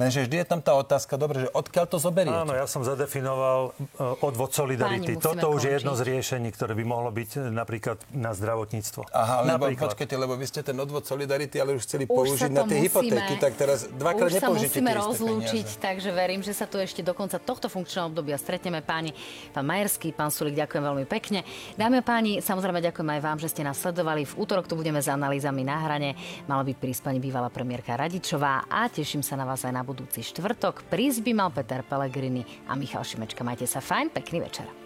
Lenže vždy je tam tá otázka, dobre, že odkiaľ to zoberiete? Áno, ja som zadefinoval e, odvod solidarity. Páni, Toto už je jedno z riešení, ktoré by mohlo byť e, napríklad na zdravotníctvo. Aha, lebo napríklad. počkajte, lebo vy ste ten odvod solidarity, ale už chceli už použiť na tie musíme, hypotéky, tak teraz dvakrát už sa musíme rozlúčiť, peniaze. takže verím, že sa tu ešte do konca tohto funkčného obdobia stretneme páni. Pán Majerský, pán Sulik, ďakujem veľmi pekne. Dámy a páni, samozrejme ďakujem aj vám, že ste nás sledovali. V útorok tu budeme s analýzami na hrane. Mala by prísť pani bývalá premiérka Radičová a teším sa na vás aj na budúci štvrtok. Prísť by mal Peter Pellegrini a Michal Šimečka. Majte sa fajn, pekný večer.